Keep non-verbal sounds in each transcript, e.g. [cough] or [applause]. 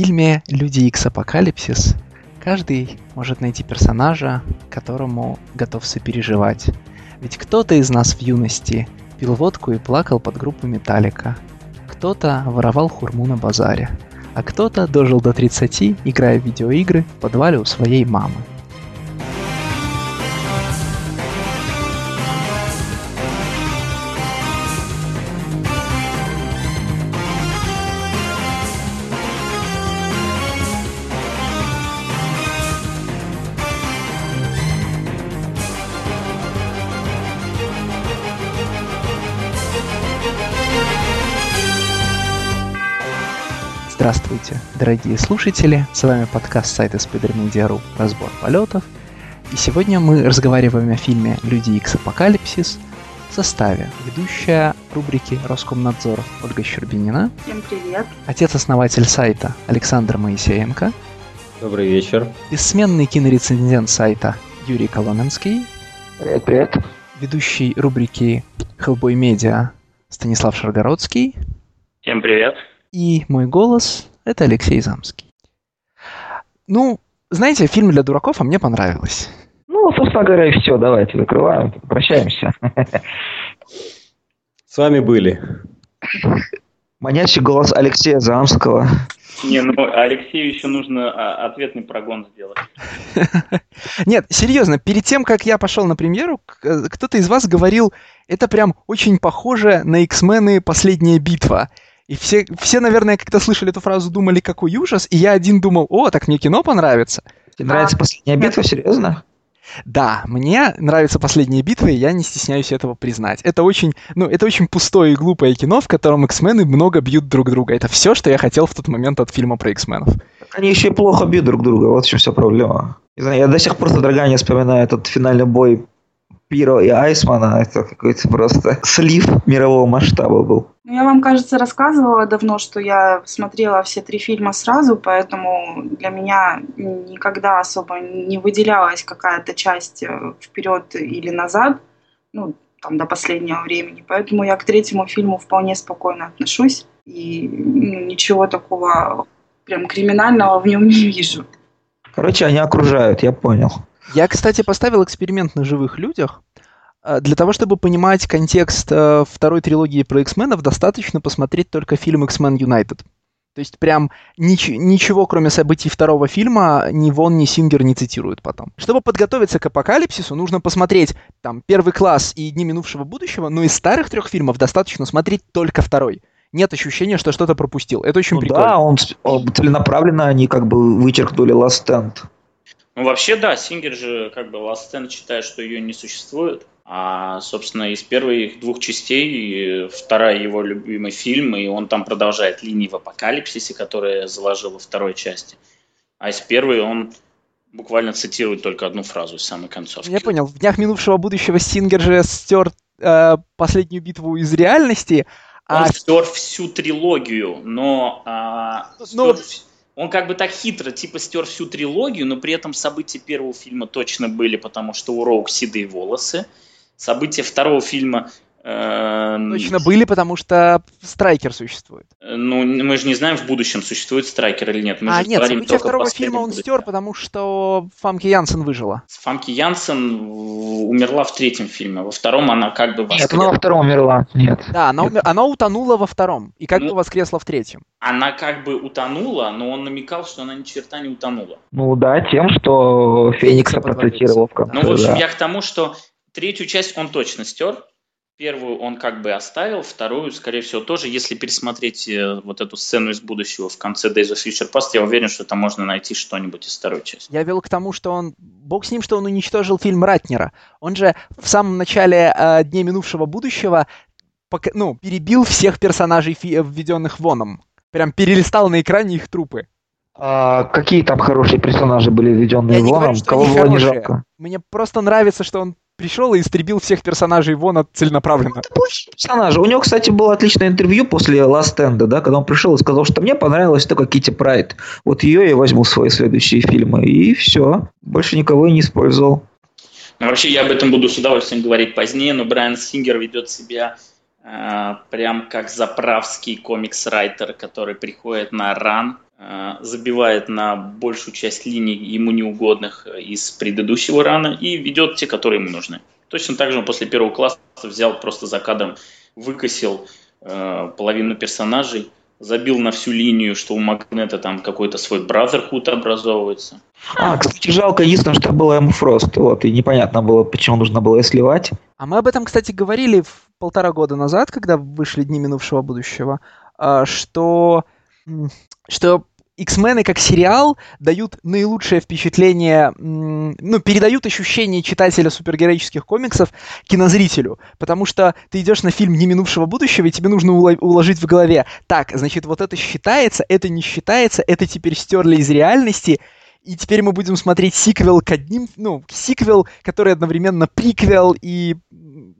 фильме «Люди Икс Апокалипсис» каждый может найти персонажа, которому готов сопереживать. Ведь кто-то из нас в юности пил водку и плакал под группу Металлика. Кто-то воровал хурму на базаре. А кто-то дожил до 30, играя в видеоигры в подвале у своей мамы. Дорогие слушатели! С вами подкаст сайта Spidermedia.ru «Разбор полетов». И сегодня мы разговариваем о фильме «Люди Икс Апокалипсис» в составе. Ведущая рубрики Роскомнадзор Ольга Щербинина. Всем привет. Отец-основатель сайта Александр Моисеенко. Добрый вечер. Бессменный кинорецензент сайта Юрий Коломенский. Привет, привет. Ведущий рубрики Hellboy Media Станислав Шаргородский. Всем привет. И мой голос — это Алексей Замский. Ну, знаете, фильм для дураков, а мне понравилось. Ну, собственно говоря, и все. Давайте закрываем, прощаемся. С вами были. Манящий голос Алексея Замского. Не, ну Алексею еще нужно а, ответный прогон сделать. [laughs] Нет, серьезно, перед тем, как я пошел на премьеру, кто-то из вас говорил, это прям очень похоже на X-мены «Последняя битва». И все, все, наверное, когда слышали эту фразу, думали, какой ужас, и я один думал, о, так мне кино понравится. Тебе нравится последняя битва, серьезно? Да, мне нравится последняя битва, и я не стесняюсь этого признать. Это очень, ну, это очень пустое и глупое кино, в котором X-мены много бьют друг друга. Это все, что я хотел в тот момент от фильма про X-менов. Они еще и плохо бьют друг друга, вот в чем вся проблема. Не знаю, я до сих пор с не вспоминаю этот финальный бой Пиро и Айсмана, это какой-то просто слив мирового масштаба был. Ну, я вам, кажется, рассказывала давно, что я смотрела все три фильма сразу, поэтому для меня никогда особо не выделялась какая-то часть э, вперед или назад, ну, там, до последнего времени. Поэтому я к третьему фильму вполне спокойно отношусь и ну, ничего такого прям криминального в нем не вижу. Короче, они окружают, я понял. Я, кстати, поставил эксперимент на живых людях. А, для того, чтобы понимать контекст э, второй трилогии про X-менов, достаточно посмотреть только фильм X-Men United. То есть прям нич- ничего, кроме событий второго фильма, ни Вон, ни Сингер не цитируют потом. Чтобы подготовиться к апокалипсису, нужно посмотреть там первый класс и Дни минувшего будущего, но из старых трех фильмов достаточно смотреть только второй. Нет ощущения, что что-то пропустил. Это очень ну прикольно. Да, он, он целенаправленно они как бы вычеркнули Last Stand. Ну, вообще, да, Сингер же как бы Last Stand считает, что ее не существует. А, собственно, из первых двух частей вторая его любимый фильм, и он там продолжает линии в апокалипсисе, которые заложил во второй части. А из первой он буквально цитирует только одну фразу из самой концовки. Я понял. В днях минувшего будущего Сингер же стер э, последнюю битву из реальности. Он а... стер всю трилогию, но... Э, но... Он как бы так хитро, типа, стер всю трилогию, но при этом события первого фильма точно были, потому что у Роук седые волосы. События второго фильма Точно были, потому что Страйкер существует. Ну, мы же не знаем, в будущем существует Страйкер или нет. Мы а, нет, события второго фильма он стер, потому что Фамки Янсен выжила. Фамки Янсен умерла в третьем фильме. Во втором она как бы воскресла. Нет, она во втором умерла. Нет. Да, она, умер... она утонула во втором. И как ну, бы воскресла в третьем. Она как бы утонула, но он намекал, что она ни черта не утонула. Ну да, тем, что Феникса процитировал в конце. Ну, в общем, да. я к тому, что третью часть он точно стер, Первую он как бы оставил, вторую, скорее всего, тоже. Если пересмотреть э, вот эту сцену из будущего в конце Days of Future Past, я уверен, что там можно найти что-нибудь из второй части. Я вел к тому, что он... Бог с ним, что он уничтожил фильм Ратнера. Он же в самом начале э, Дней минувшего будущего пока, ну, перебил всех персонажей, фи- введенных Воном. Прям перелистал на экране их трупы. А какие там хорошие персонажи были введенные Воном? Кого было не жалко? Мне просто нравится, что он пришел и истребил всех персонажей Вона целенаправленно. Это плохие персонажи. У него, кстати, было отличное интервью после Last End, да, когда он пришел и сказал, что мне понравилась только Кити Прайд. Вот ее я возьму в свои следующие фильмы. И все. Больше никого и не использовал. Ну, вообще, я об этом буду с удовольствием говорить позднее, но Брайан Сингер ведет себя э, прям как заправский комикс-райтер, который приходит на ран забивает на большую часть линий ему неугодных из предыдущего рана и ведет те, которые ему нужны. Точно так же он после первого класса взял просто за кадром, выкосил э, половину персонажей, забил на всю линию, что у Магнета там какой-то свой бразерхуд образовывается. А, кстати, жалко единственное, что было ему Фрост. Вот, и непонятно было, почему нужно было сливать. А мы об этом, кстати, говорили полтора года назад, когда вышли Дни минувшего будущего, а, что, что X-мены как сериал дают наилучшее впечатление, ну, передают ощущение читателя супергероических комиксов кинозрителю, потому что ты идешь на фильм «Не минувшего будущего», и тебе нужно уложить в голове, так, значит, вот это считается, это не считается, это теперь стерли из реальности, и теперь мы будем смотреть сиквел к одним, ну, сиквел, который одновременно приквел, и,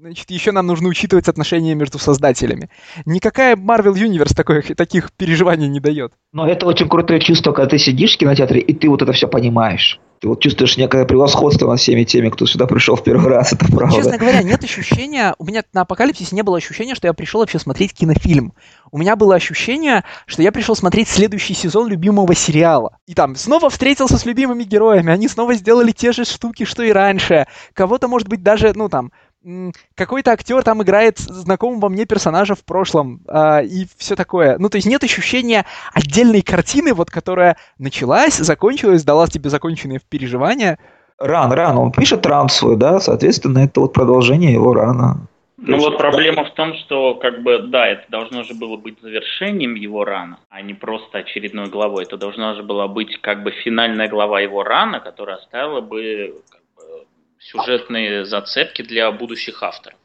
значит, еще нам нужно учитывать отношения между создателями. Никакая Marvel Universe такой, таких переживаний не дает. Но это очень крутое чувство, когда ты сидишь в кинотеатре, и ты вот это все понимаешь. Ты вот чувствуешь некое превосходство над всеми теми, кто сюда пришел в первый раз, это правда. Честно говоря, нет ощущения, у меня на Апокалипсисе не было ощущения, что я пришел вообще смотреть кинофильм. У меня было ощущение, что я пришел смотреть следующий сезон любимого сериала. И там снова встретился с любимыми героями, они снова сделали те же штуки, что и раньше. Кого-то, может быть, даже, ну там, какой-то актер там играет знакомого мне персонажа в прошлом э, и все такое. Ну, то есть нет ощущения отдельной картины, вот которая началась, закончилась, дала тебе законченные переживания. Ран, ран, он пишет ран свой, да, соответственно, это вот продолжение его рана. Ну вот проблема в том, что как бы да, это должно же было быть завершением его рана, а не просто очередной главой. Это должна же была быть как бы финальная глава его рана, которая оставила бы сюжетные зацепки для будущих авторов.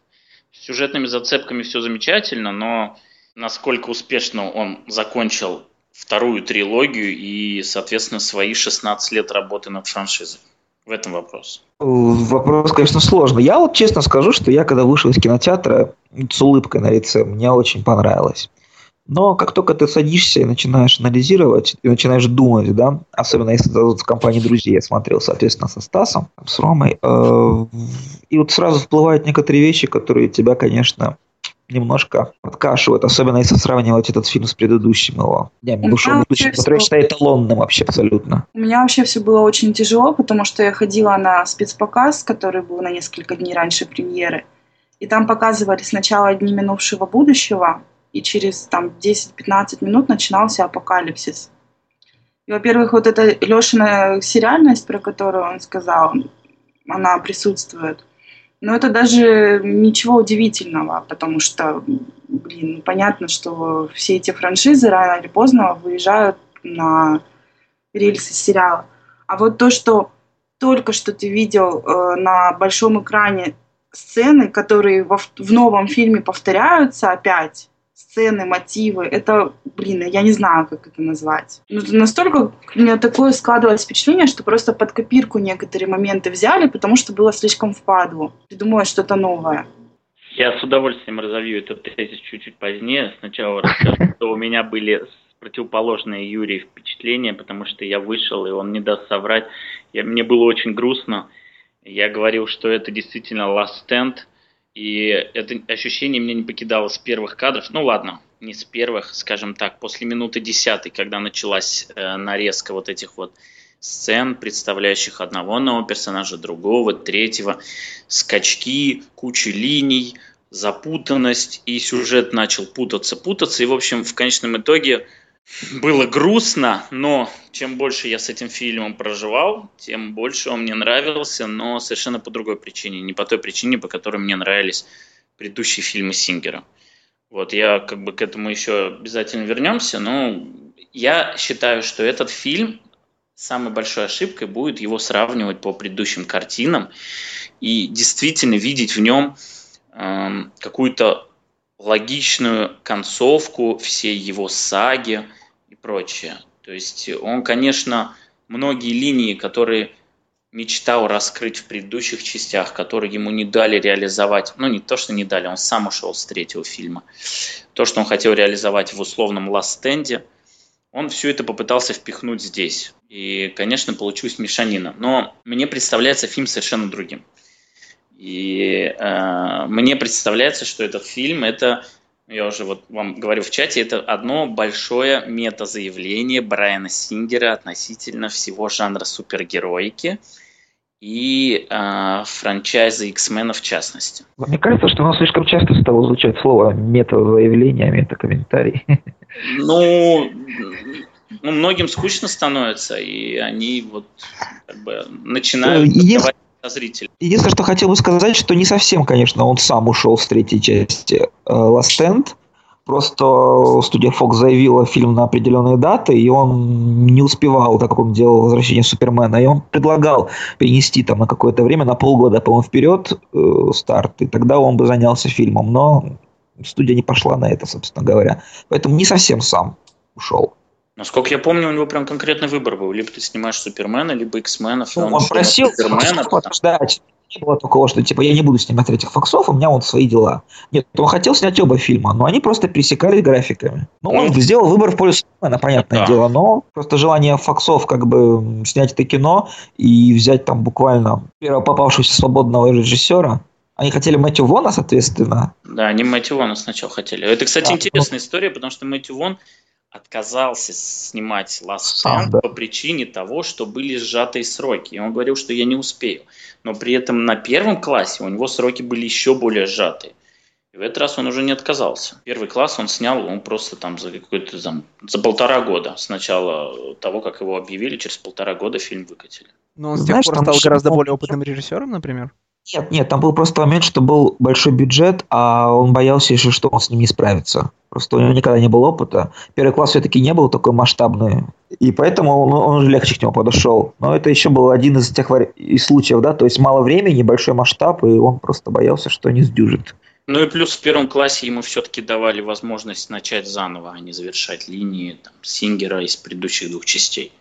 С сюжетными зацепками все замечательно, но насколько успешно он закончил вторую трилогию и, соответственно, свои 16 лет работы над франшизой. В этом вопрос. Вопрос, конечно, сложный. Я вот честно скажу, что я когда вышел из кинотеатра с улыбкой на лице, мне очень понравилось. Но как только ты садишься и начинаешь анализировать, и начинаешь думать, да, особенно если это в компании друзей, я смотрел, соответственно, со Стасом, с Ромой, э, и вот сразу всплывают некоторые вещи, которые тебя, конечно, немножко подкашивают, особенно если сравнивать этот фильм с предыдущим его. Я имею в будущим, который считаю эталонным вообще абсолютно. У меня вообще все было очень тяжело, потому что я ходила на спецпоказ, который был на несколько дней раньше премьеры, и там показывали сначала «Дни минувшего будущего», и через там 10-15 минут начинался апокалипсис. И, во-первых, вот эта Лешина сериальность, про которую он сказал, она присутствует. Но это даже ничего удивительного, потому что, блин, понятно, что все эти франшизы рано или поздно выезжают на рельсы сериала. А вот то, что только что ты видел э, на большом экране сцены, которые во, в новом фильме повторяются опять, сцены, мотивы. Это, блин, я не знаю, как это назвать. Ну, настолько у меня такое складывалось впечатление, что просто под копирку некоторые моменты взяли, потому что было слишком впадло. Придумывать что-то новое. Я с удовольствием разовью этот тезис чуть-чуть позднее. Сначала расскажу, что у меня были противоположные Юрий впечатления, потому что я вышел, и он не даст соврать. Я, мне было очень грустно. Я говорил, что это действительно last stand – и это ощущение меня не покидало с первых кадров. Ну ладно, не с первых, скажем так, после минуты десятой, когда началась э, нарезка вот этих вот сцен, представляющих одного нового персонажа, другого, третьего, скачки, куча линий, запутанность, и сюжет начал путаться, путаться, и, в общем, в конечном итоге было грустно, но чем больше я с этим фильмом проживал, тем больше он мне нравился, но совершенно по другой причине. Не по той причине, по которой мне нравились предыдущие фильмы Сингера. Вот я как бы к этому еще обязательно вернемся, но я считаю, что этот фильм самой большой ошибкой будет его сравнивать по предыдущим картинам и действительно видеть в нем э, какую-то логичную концовку всей его саги и прочее. То есть он, конечно, многие линии, которые мечтал раскрыть в предыдущих частях, которые ему не дали реализовать, ну не то, что не дали, он сам ушел с третьего фильма. То, что он хотел реализовать в условном Last Stand е, он все это попытался впихнуть здесь. И, конечно, получилась мешанина. Но мне представляется фильм совершенно другим. И э, мне представляется, что этот фильм это я уже вот вам говорю в чате, это одно большое мета-заявление Брайана Сингера относительно всего жанра супергероики и э, франчайза X-Men в частности. Мне кажется, что у нас слишком часто стало звучать слово мета-заявление, мета-комментарий. Ну, ну, многим скучно становится, и они вот как бы начинают Есть... зрителей. Единственное, что хотел бы сказать, что не совсем, конечно, он сам ушел с третьей части э, Last Stand. Просто студия Fox заявила фильм на определенные даты, и он не успевал, так как он делал «Возвращение Супермена», и он предлагал перенести там на какое-то время, на полгода, по-моему, вперед э, старт, и тогда он бы занялся фильмом, но студия не пошла на это, собственно говоря. Поэтому не совсем сам ушел. Насколько я помню, у него прям конкретный выбор был. Либо ты снимаешь Супермена, либо X-менов. Ну, он, он просил Супермена, подождать. Не было такого, что типа я не буду снимать этих фоксов, у меня вот свои дела. Нет, он хотел снять оба фильма, но они просто пересекались графиками. Ну, ну он сделал выбор в пользу Супермена, понятное да. дело, но просто желание фоксов как бы снять это кино и взять там буквально первого попавшегося свободного режиссера, они хотели Мэтью Вона, соответственно. Да, они Мэтью Вона сначала хотели. Это, кстати, да, интересная но... история, потому что Мэтью Вон отказался снимать Last Stand да. по причине того, что были сжатые сроки. И он говорил, что я не успею. Но при этом на первом классе у него сроки были еще более сжатые. И в этот раз он уже не отказался. Первый класс он снял, он просто там за какой-то там, за полтора года с начала того, как его объявили, через полтора года фильм выкатили. Но он с тех пор стал гораздо более опытным режиссером, например? Нет, нет, там был просто момент, что был большой бюджет, а он боялся еще, что он с ним не справится. Просто у него никогда не было опыта. Первый класс все-таки не был такой масштабный. И поэтому он, он легче к нему подошел. Но это еще был один из тех из случаев, да, то есть мало времени, большой масштаб, и он просто боялся, что не сдюжит. Ну и плюс в первом классе ему все-таки давали возможность начать заново, а не завершать линии там, Сингера из предыдущих двух частей.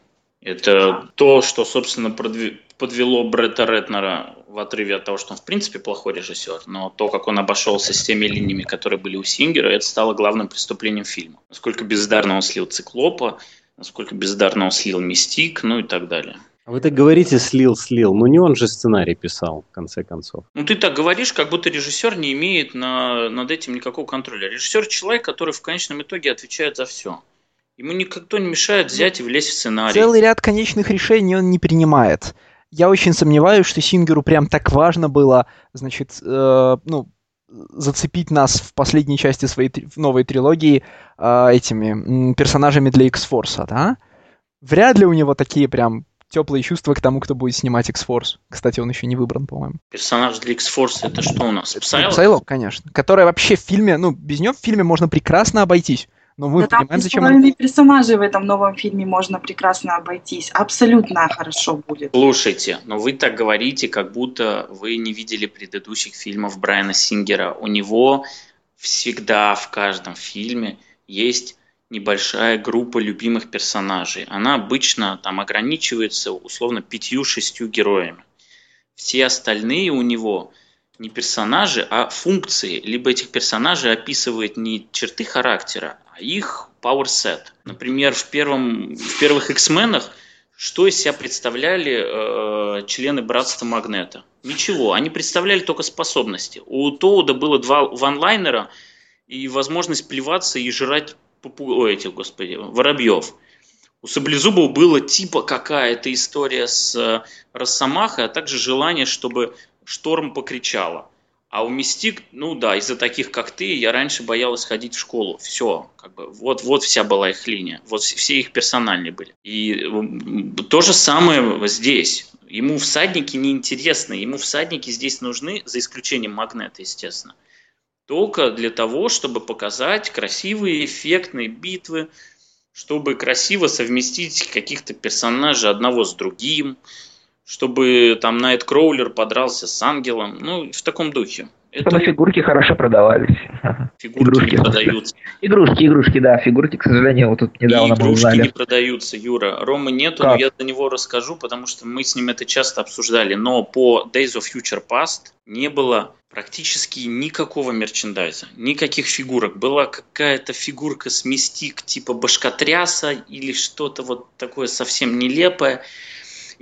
Это то, что, собственно, подвело Бретта Ретнера в отрыве от того, что он в принципе плохой режиссер, но то, как он обошелся с теми линиями, которые были у Сингера, это стало главным преступлением фильма. Насколько бездарно он слил Циклопа, насколько бездарно он слил Мистик, ну и так далее. А вы так говорите слил-слил, но не он же сценарий писал, в конце концов. Ну ты так говоришь, как будто режиссер не имеет на, над этим никакого контроля. Режиссер – человек, который в конечном итоге отвечает за все. Ему никто не мешает взять и влезть в сценарий. Целый ряд конечных решений он не принимает. Я очень сомневаюсь, что Сингеру прям так важно было, значит, э, ну, зацепить нас в последней части своей три, новой трилогии э, этими персонажами для X-Force, да? Вряд ли у него такие прям теплые чувства к тому, кто будет снимать X-Force. Кстати, он еще не выбран, по-моему. Персонаж для X-Force это что у нас? Псайлок? Псайлок, конечно. Которая вообще в фильме, ну, без нее в фильме можно прекрасно обойтись. Но мы да понимаем, зачем... он... персонажей в этом новом фильме можно прекрасно обойтись. Абсолютно хорошо будет. Слушайте, но вы так говорите, как будто вы не видели предыдущих фильмов Брайана Сингера. У него всегда в каждом фильме есть небольшая группа любимых персонажей. Она обычно там ограничивается условно пятью-шестью героями. Все остальные у него не персонажи, а функции. Либо этих персонажей описывает не черты характера, а их power set. Например, в, первом, в первых X-менах что из себя представляли э, члены братства Магнета? Ничего, они представляли только способности. У Тоуда было два ванлайнера и возможность плеваться и жрать попу... этих, господи, воробьев. У Саблезубов было типа какая-то история с э, Росомахой, а также желание, чтобы Шторм покричала. А у Мистик, ну да, из-за таких, как ты, я раньше боялась ходить в школу. Все, как бы, вот, вот вся была их линия. Вот все их персональные были. И то же самое здесь. Ему всадники неинтересны. Ему всадники здесь нужны, за исключением магнета, естественно. Только для того, чтобы показать красивые, эффектные битвы, чтобы красиво совместить каких-то персонажей одного с другим, чтобы там Найткроулер подрался с ангелом, ну, в таком духе. Это... Чтобы фигурки хорошо продавались. [laughs] Фигурки игрушки не продаются. Игрушки, игрушки, да, фигурки, к сожалению, вот тут недавно узнали. Игрушки не продаются, Юра. Ромы нету, как? но я за него расскажу, потому что мы с ним это часто обсуждали. Но по Days of Future Past не было практически никакого мерчендайза, никаких фигурок. Была какая-то фигурка с мистик типа башкотряса или что-то вот такое совсем нелепое.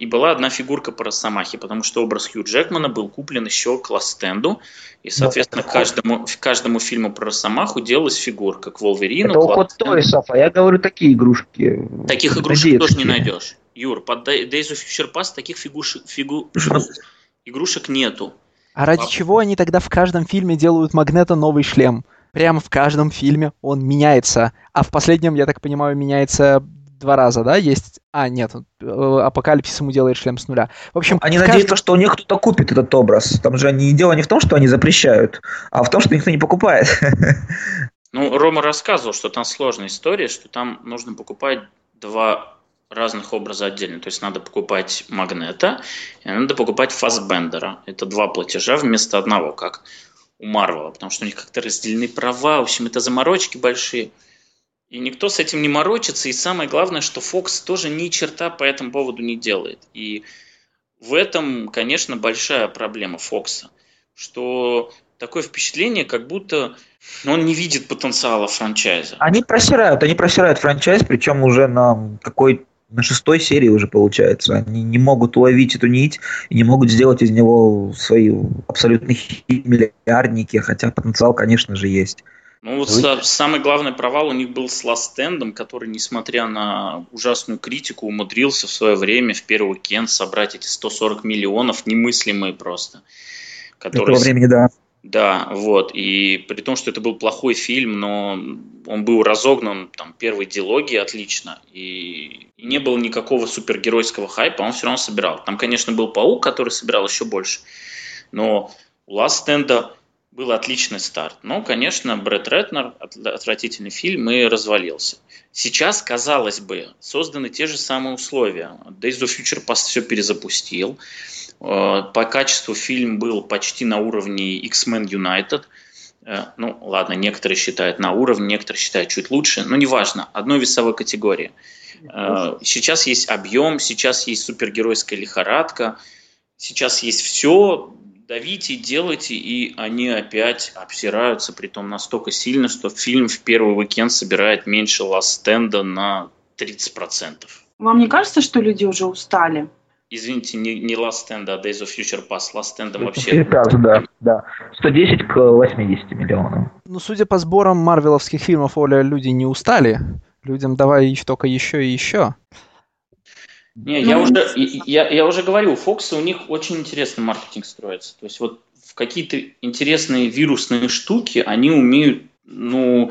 И была одна фигурка по Росомахе, потому что образ Хью Джекмана был куплен еще к Ластенду, и, соответственно, каждому, каждому фильму про Росомаху делалась фигурка к Волверину. Это уход Тойсов, а я говорю такие игрушки. Таких игрушек тоже не найдешь. Юр, под Days of Future Past таких фигушек, фигу, игрушек нету. А ради чего они тогда в каждом фильме делают Магнета новый шлем? Прямо в каждом фильме он меняется. А в последнем, я так понимаю, меняется два раза, да, есть... А, нет, э, Апокалипсис ему делает шлем с нуля. В общем, они каждом... надеются, что у них кто-то купит этот образ. Там же они... дело не в том, что они запрещают, а в том, что никто не покупает. Ну, Рома рассказывал, что там сложная история, что там нужно покупать два разных образа отдельно. То есть надо покупать Магнета и надо покупать Фасбендера. Это два платежа вместо одного, как у Марвела, потому что у них как-то разделены права. В общем, это заморочки большие. И никто с этим не морочится. И самое главное, что Fox тоже ни черта по этому поводу не делает. И в этом, конечно, большая проблема Фокса. Что такое впечатление, как будто он не видит потенциала франчайза. Они просирают, они просирают франчайз, причем уже на какой на шестой серии уже получается. Они не могут уловить эту нить и не могут сделать из него свои абсолютные миллиардники, хотя потенциал, конечно же, есть. Ну вот Вы... самый главный провал у них был с Ластендом, который, несмотря на ужасную критику, умудрился в свое время в первый уикенд собрать эти 140 миллионов, немыслимые просто. Которые... Этого времени, да. Да, вот. И при том, что это был плохой фильм, но он был разогнан там первой диалогии отлично. И, не было никакого супергеройского хайпа, он все равно собирал. Там, конечно, был Паук, который собирал еще больше. Но у Ластенда был отличный старт. Но, конечно, Брэд Ретнер, отвратительный фильм, и развалился. Сейчас, казалось бы, созданы те же самые условия. Days of Future Past все перезапустил. Э, по качеству фильм был почти на уровне X-Men United. Э, ну, ладно, некоторые считают на уровне, некоторые считают чуть лучше, но неважно, одной весовой категории. Э, сейчас есть объем, сейчас есть супергеройская лихорадка, сейчас есть все, давите, делайте, и они опять обсираются, при том настолько сильно, что фильм в первый уикенд собирает меньше ластенда на 30%. Вам не кажется, что люди уже устали? Извините, не, не Last Stand, а Days of Future Past. Last Stand вообще... да, да. 110 к 80 миллионам. Ну, судя по сборам марвеловских фильмов, Оля, люди не устали. Людям давай только еще и еще. Не, я уже, я, я уже говорил, Fox у них очень интересный маркетинг строится. То есть вот в какие-то интересные вирусные штуки они умеют, ну,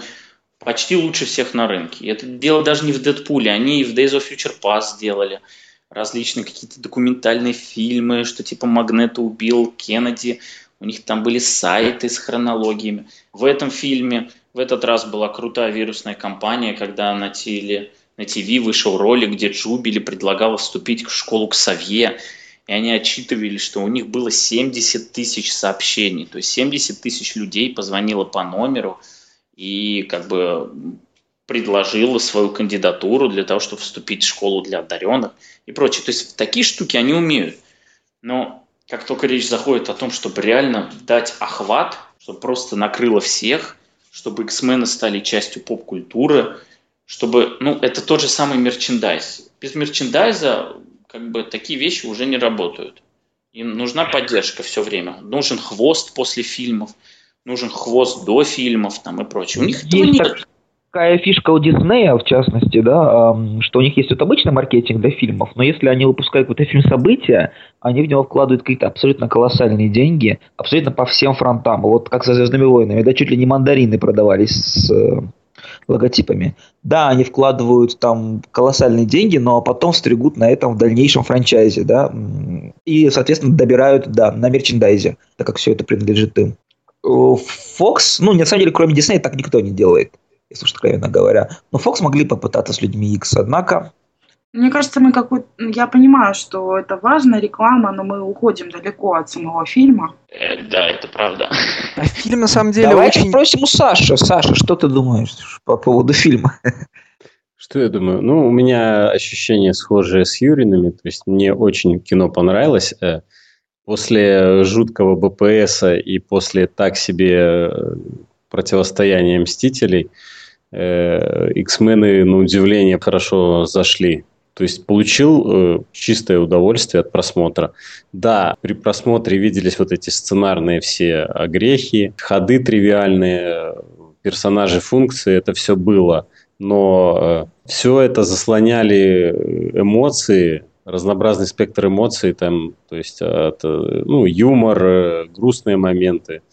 почти лучше всех на рынке. И это дело даже не в Дэдпуле, они и в Days of Future Past сделали. Различные какие-то документальные фильмы, что типа Магнета убил Кеннеди. У них там были сайты с хронологиями. В этом фильме в этот раз была крутая вирусная кампания, когда на теле на ТВ вышел ролик, где Джубили предлагала вступить в школу к Савье, и они отчитывали, что у них было 70 тысяч сообщений. То есть 70 тысяч людей позвонило по номеру и как бы предложила свою кандидатуру для того, чтобы вступить в школу для одаренных и прочее. То есть такие штуки они умеют. Но как только речь заходит о том, чтобы реально дать охват, чтобы просто накрыло всех, чтобы X-мены стали частью поп-культуры, чтобы, ну, это тот же самый мерчендайз. Без мерчендайза как бы такие вещи уже не работают. Им нужна поддержка все время. Нужен хвост после фильмов, нужен хвост до фильмов там и прочее. У них этого нет. Такая фишка у Диснея, в частности, да, что у них есть вот обычный маркетинг для фильмов, но если они выпускают какой-то фильм события, они в него вкладывают какие-то абсолютно колоссальные деньги, абсолютно по всем фронтам. Вот как со «Звездными войнами», да, чуть ли не мандарины продавались с э, логотипами. Да, они вкладывают там колоссальные деньги, но потом стригут на этом в дальнейшем франчайзе, да, и, соответственно, добирают, да, на мерчендайзе, так как все это принадлежит им. Fox, ну, на самом деле, кроме Disney, так никто не делает, если уж откровенно говоря. Но Fox могли попытаться с людьми X, однако мне кажется, мы какой Я понимаю, что это важная реклама, но мы уходим далеко от самого фильма. Э, да, это правда. А фильм на самом деле Давайте очень... спросим у Саши. Саша, что ты думаешь по поводу фильма? Что я думаю? Ну, у меня ощущения схожие с Юриными. То есть мне очень кино понравилось. Э, после жуткого БПС и после так себе э, противостояния Мстителей, X-мены, на удивление, хорошо зашли. То есть получил э, чистое удовольствие от просмотра. Да, при просмотре виделись вот эти сценарные все огрехи, ходы тривиальные, персонажи, функции, это все было. Но э, все это заслоняли эмоции, разнообразный спектр эмоций, там, то есть от, ну, юмор, э, грустные моменты.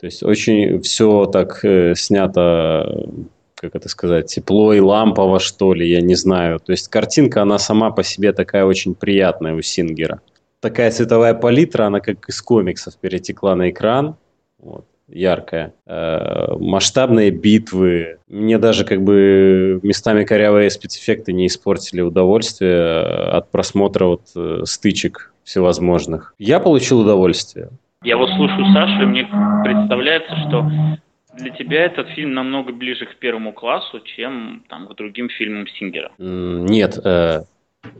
То есть очень все так э, снято, как это сказать, тепло и лампово, что ли, я не знаю. То есть картинка, она сама по себе такая очень приятная у Сингера. Такая цветовая палитра, она как из комиксов перетекла на экран. Вот яркая. Э, масштабные битвы. Мне даже как бы местами корявые спецэффекты не испортили удовольствие э, от просмотра вот э, стычек всевозможных. Я получил удовольствие. Я вот слушаю Сашу, и мне представляется, что для тебя этот фильм намного ближе к первому классу, чем там, к другим фильмам Сингера. Нет, э,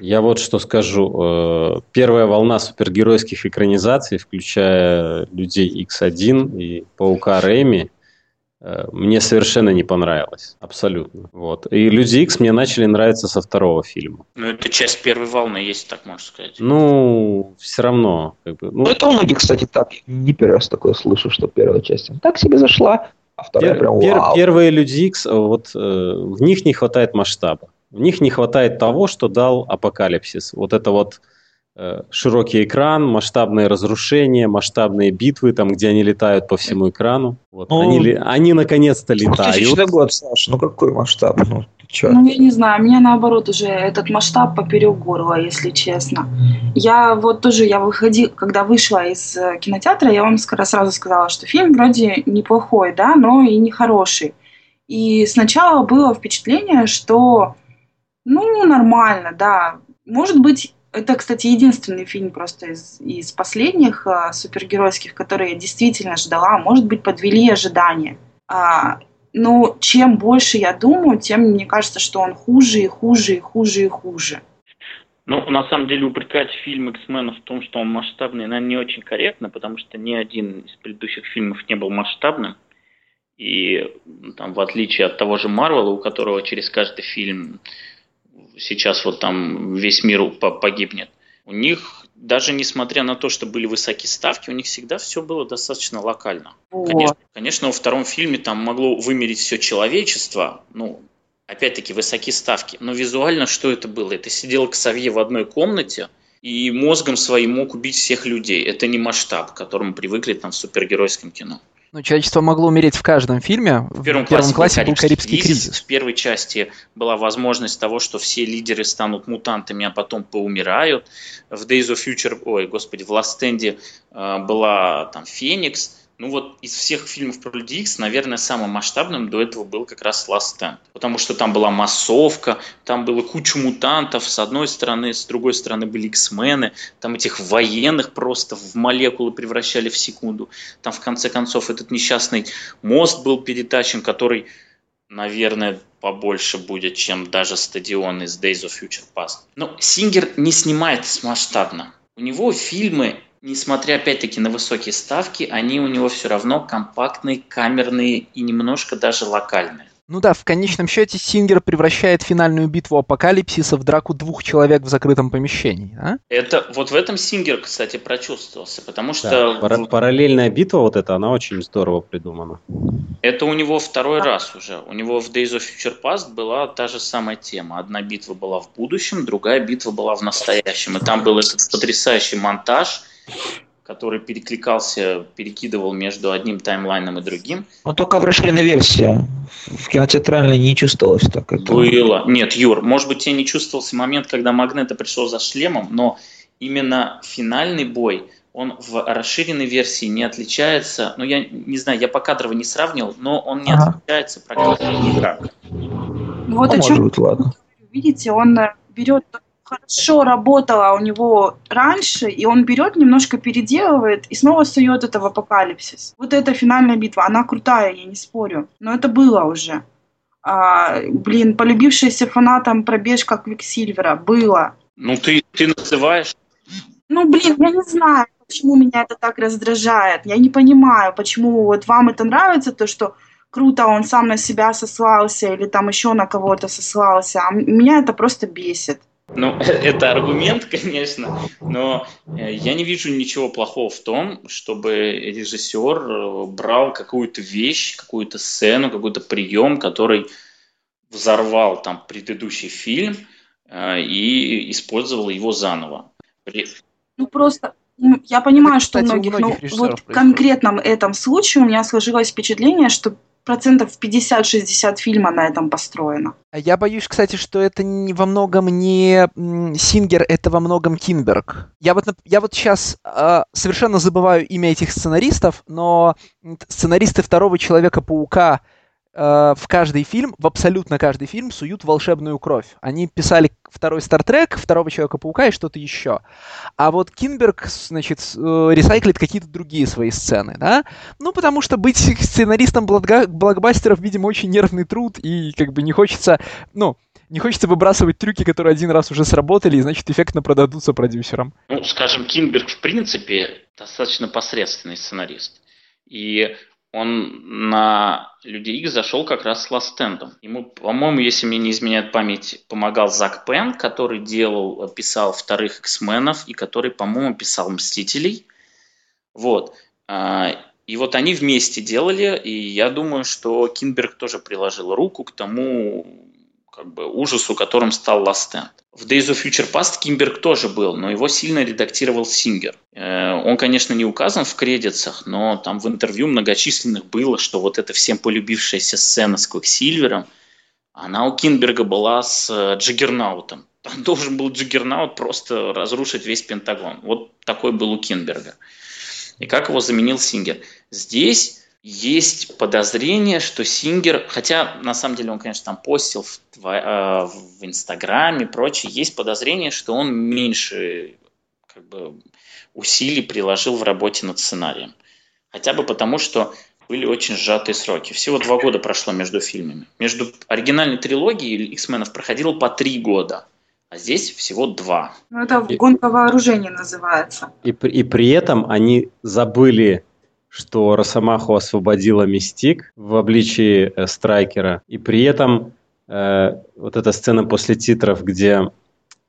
я вот что скажу. Э, первая волна супергеройских экранизаций, включая «Людей X1» и «Паука Рэми», э, мне совершенно не понравилось. Абсолютно. Вот. И «Люди X мне начали нравиться со второго фильма. Ну, это часть первой волны, если так можно сказать. Ну, все равно. Как бы, ну, ну, это у многих, кстати, так. Не первый раз такое слышу, что первая часть так себе зашла, а вторая пер, прям пер, вау. Первые «Люди X вот, э, в них не хватает масштаба. В них не хватает того, что дал Апокалипсис. Вот это вот э, широкий экран, масштабные разрушения, масштабные битвы, там, где они летают по всему экрану. Вот. Ну, они, они наконец-то летают. 2000 год, Саша, ну какой масштаб? Ну, чё? ну, я не знаю, меня наоборот уже этот масштаб поперек горла, если честно. Я вот тоже, я выходила, когда вышла из э, кинотеатра, я вам сразу сказала, что фильм вроде неплохой, да, но и не хороший. И сначала было впечатление, что ну, нормально, да. Может быть, это, кстати, единственный фильм просто из, из последних а, супергеройских, который я действительно ждала. Может быть, подвели ожидания. А, но чем больше я думаю, тем мне кажется, что он хуже и хуже и хуже и хуже. Ну, на самом деле, упрекать фильм X-Men в том, что он масштабный, наверное, не очень корректно, потому что ни один из предыдущих фильмов не был масштабным. И там, в отличие от того же Марвела, у которого через каждый фильм сейчас вот там весь мир погибнет. У них, даже несмотря на то, что были высокие ставки, у них всегда все было достаточно локально. Конечно, конечно, во втором фильме там могло вымереть все человечество, ну, опять-таки, высокие ставки. Но визуально что это было? Это сидел Ксавье в одной комнате и мозгом своим мог убить всех людей. Это не масштаб, к которому привыкли там в супергеройском кино. Ну, человечество могло умереть в каждом фильме. В первом, в первом классе, классе был Карибский кризис. кризис. В первой части была возможность того, что все лидеры станут мутантами, а потом поумирают. В Days of Future, ой, господи, в Last Stand э, была там Феникс ну вот из всех фильмов про Люди Икс, наверное, самым масштабным до этого был как раз Last Stand. Потому что там была массовка, там было куча мутантов с одной стороны, с другой стороны были X-мены, там этих военных просто в молекулы превращали в секунду. Там в конце концов этот несчастный мост был перетащен, который, наверное, побольше будет, чем даже стадион из Days of Future Past. Но Сингер не снимает масштабно. У него фильмы несмотря опять-таки на высокие ставки, они у него все равно компактные, камерные и немножко даже локальные. Ну да, в конечном счете Сингер превращает финальную битву апокалипсиса в драку двух человек в закрытом помещении. А? Это вот в этом Сингер, кстати, прочувствовался, потому что... Да, пар- параллельная битва вот эта, она очень здорово придумана. Это у него второй а. раз уже. У него в Days of Future Past была та же самая тема. Одна битва была в будущем, другая битва была в настоящем. И там был этот потрясающий монтаж, который перекликался, перекидывал между одним таймлайном и другим. Но только в расширенной версии. В кинотеатральной не чувствовалось так. Это... Было. Нет, Юр, может быть, тебе не чувствовался момент, когда Магнета пришел за шлемом, но именно финальный бой, он в расширенной версии не отличается. Ну, я не знаю, я по кадрово не сравнивал, но он не ага. отличается практически никак. Вот ну, о чем... быть, ладно. Видите, он берет хорошо работала у него раньше, и он берет, немножко переделывает и снова сует это в апокалипсис. Вот эта финальная битва, она крутая, я не спорю. Но это было уже. А, блин, полюбившаяся фанатам пробежка Квиксильвера было. Ну ты, ты называешь... Ну, блин, я не знаю, почему меня это так раздражает. Я не понимаю, почему вот вам это нравится, то, что круто, он сам на себя сослался или там еще на кого-то сослался. А меня это просто бесит. Ну, [laughs] это аргумент, конечно, но э, я не вижу ничего плохого в том, чтобы режиссер э, брал какую-то вещь, какую-то сцену, какой-то прием, который взорвал там предыдущий фильм э, и использовал его заново. Ну, просто я понимаю, это, что кстати, многих, но вот в конкретном этом случае у меня сложилось впечатление, что процентов 50-60 фильма на этом построено. А я боюсь, кстати, что это не во многом не Сингер, это во многом Кинберг. Я вот, я вот сейчас э, совершенно забываю имя этих сценаристов, но сценаристы второго Человека-паука Э, в каждый фильм, в абсолютно каждый фильм суют волшебную кровь. Они писали второй Стартрек, второго Человека-паука и что-то еще. А вот Кинберг, значит, э, ресайклит какие-то другие свои сцены, да? Ну, потому что быть [laughs] сценаристом блокбастеров, видимо, очень нервный труд, и как бы не хочется, ну, не хочется выбрасывать трюки, которые один раз уже сработали, и, значит, эффектно продадутся продюсерам. Ну, скажем, Кинберг, в принципе, достаточно посредственный сценарист. И он на Людей Икс зашел как раз с Ластендом. Ему, по-моему, если мне не изменяет память, помогал Зак Пен, который делал, писал вторых X-менов и который, по-моему, писал Мстителей. Вот. А, и вот они вместе делали, и я думаю, что Кинберг тоже приложил руку к тому, как бы ужасу, которым стал Last Stand. В Days of Future Past Кимберг тоже был, но его сильно редактировал Сингер. Э, он, конечно, не указан в кредитах, но там в интервью многочисленных было, что вот эта всем полюбившаяся сцена с Квиксильвером, она у Кинберга была с э, Джиггернаутом. Там [laughs] должен был Джиггернаут просто разрушить весь Пентагон. Вот такой был у Кинберга. И как его заменил Сингер? Здесь есть подозрение, что Сингер, хотя на самом деле он, конечно, там постил в, э, в Инстаграме и прочее, есть подозрение, что он меньше как бы, усилий приложил в работе над сценарием. Хотя бы потому, что были очень сжатые сроки. Всего два года прошло между фильмами. Между оригинальной трилогией X-менов проходило по три года, а здесь всего два. Ну, это гонка вооружений называется. И, и при этом они забыли что Росомаху освободила Мистик в обличии э, Страйкера. И при этом э, вот эта сцена после титров, где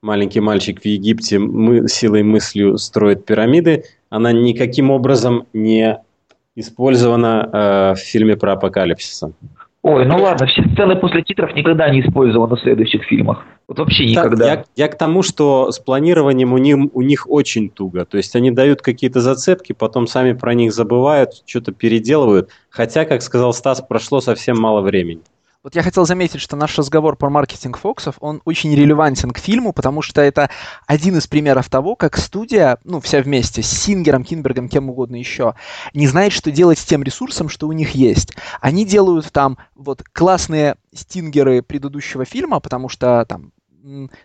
маленький мальчик в Египте мы, силой мыслью строит пирамиды, она никаким образом не использована э, в фильме про апокалипсиса. Ой, ну ладно, все сцены после титров никогда не использованы в следующих фильмах. Вот вообще никогда. я, я к тому, что с планированием у них, у них очень туго. То есть они дают какие-то зацепки, потом сами про них забывают, что-то переделывают. Хотя, как сказал Стас, прошло совсем мало времени. Вот я хотел заметить, что наш разговор про маркетинг Фоксов, он очень релевантен к фильму, потому что это один из примеров того, как студия, ну, вся вместе, с Сингером, Кинбергом, кем угодно еще, не знает, что делать с тем ресурсом, что у них есть. Они делают там вот классные стингеры предыдущего фильма, потому что там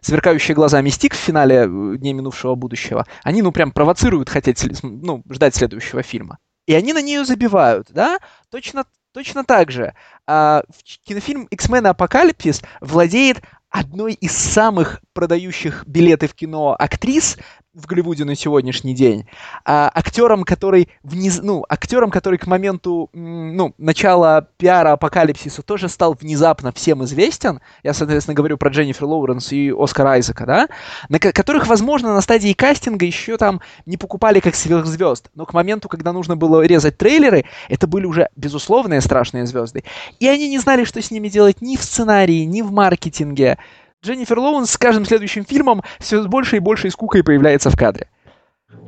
сверкающие глаза Мистик в финале э, Дней минувшего будущего, они, ну, прям провоцируют хотеть, ну, ждать следующего фильма. И они на нее забивают, да? Точно Точно так же а, кинофильм «X-Men Апокалипсис» владеет одной из самых продающих билеты в кино актрис в Голливуде на сегодняшний день, а, актером, который вниз, ну, актером, который к моменту ну, начала пиара апокалипсиса тоже стал внезапно всем известен, я, соответственно, говорю про Дженнифер Лоуренс и Оскара Айзека, да, на которых, возможно, на стадии кастинга еще там не покупали как сверхзвезд, но к моменту, когда нужно было резать трейлеры, это были уже безусловные страшные звезды, и они не знали, что с ними делать ни в сценарии, ни в маркетинге, Дженнифер Лоуренс с каждым следующим фильмом все с большей и большей скукой появляется в кадре.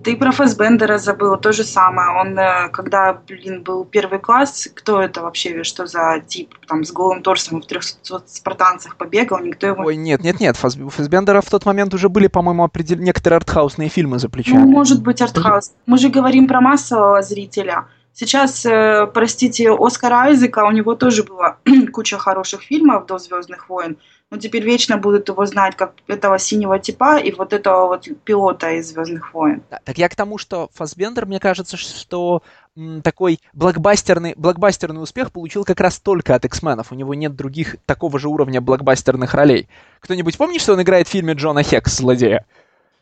Ты про Фэсбендера забыл, то же самое. Он, э, когда, блин, был первый класс, кто это вообще, что за тип, там, с голым торсом в 300 спартанцах побегал, никто его... Ой, нет, нет, нет, у Фэсбендера в тот момент уже были, по-моему, определ... некоторые артхаусные фильмы за плечами. Ну, может быть, артхаус. Мы же говорим про массового зрителя. Сейчас, э, простите, Оскара Айзека, у него тоже была [clears throat] куча хороших фильмов до «Звездных войн», но теперь вечно будут его знать как этого синего типа и вот этого вот пилота из «Звездных войн». Да, так я к тому, что Фасбендер, мне кажется, что м, такой блокбастерный, блокбастерный успех получил как раз только от X-менов. У него нет других такого же уровня блокбастерных ролей. Кто-нибудь помнит, что он играет в фильме Джона Хекс «Злодея»?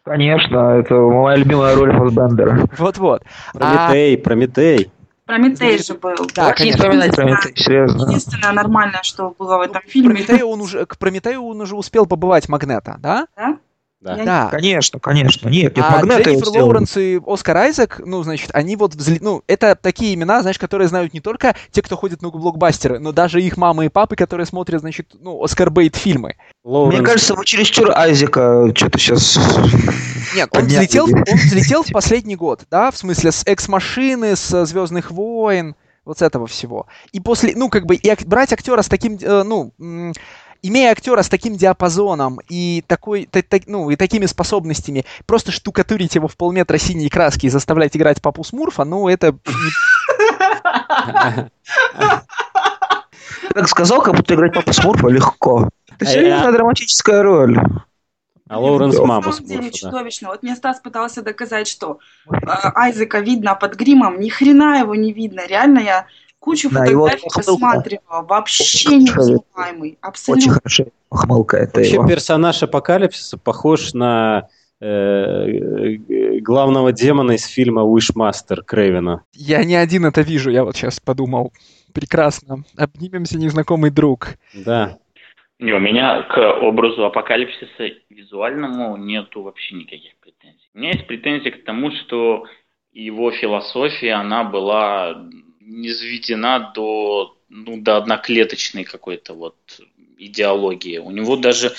Конечно, это моя любимая роль Фасбендера. Вот-вот. Прометей, а... Прометей. Прометей же был. Да, конечно. Прометей, серьезно. Единственное нормальное, что было в этом фильме. Прометею он уже, к Прометею он уже успел побывать Магнета, да? Да. Да. Да. Конечно, конечно. Нет, нет, А Дженнифер. Лоуренс и Оскар Айзек, ну, значит, они вот, взли- ну, это такие имена, знаешь, которые знают не только те, кто ходит на блокбастеры, но даже их мамы и папы, которые смотрят, значит, ну, Оскар Бейт фильмы. Лоуренс- Мне кажется, вы чересчур Айзека что-то сейчас... Нет, он Понятно. взлетел, он взлетел в последний год, да, в смысле с Экс-машины, с Звездных войн, вот с этого всего. И после, ну, как бы, и брать актера с таким, э, ну, имея актера с таким диапазоном и такой, та- та- ну, и такими способностями, просто штукатурить его в полметра синей краски и заставлять играть папу Смурфа, ну, это... Так сказал, как будто играть папу Смурфа легко. Это серьезная я- драматическая роль. А Лоуренс. На маму самом деле да. чудовищно. Вот мне Стас пытался доказать, что э, Айзека видно под гримом, ни хрена его не видно. Реально я кучу Да, фотографий ухмылка. просматривала. Вообще Очень неузнаваемый. Очень Абсолютно. хорошо. Хмылка это Вообще его. персонаж Апокалипсиса похож на э, э, главного демона из фильма Wishmaster Крейвена. Я не один это вижу, я вот сейчас подумал. Прекрасно. Обнимемся, незнакомый друг. Да. Не, у меня к образу апокалипсиса визуальному нету вообще никаких претензий. У меня есть претензии к тому, что его философия, она была низведена до, ну, до одноклеточной какой-то вот идеологии. У него даже,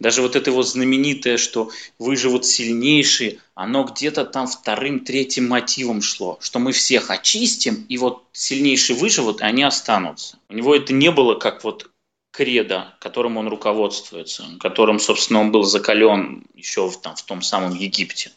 даже вот это его знаменитое, что выживут сильнейшие, оно где-то там вторым, третьим мотивом шло, что мы всех очистим, и вот сильнейшие выживут, и они останутся. У него это не было как вот кредо, которым он руководствуется, которым, собственно, он был закален еще в, там, в том самом Египте.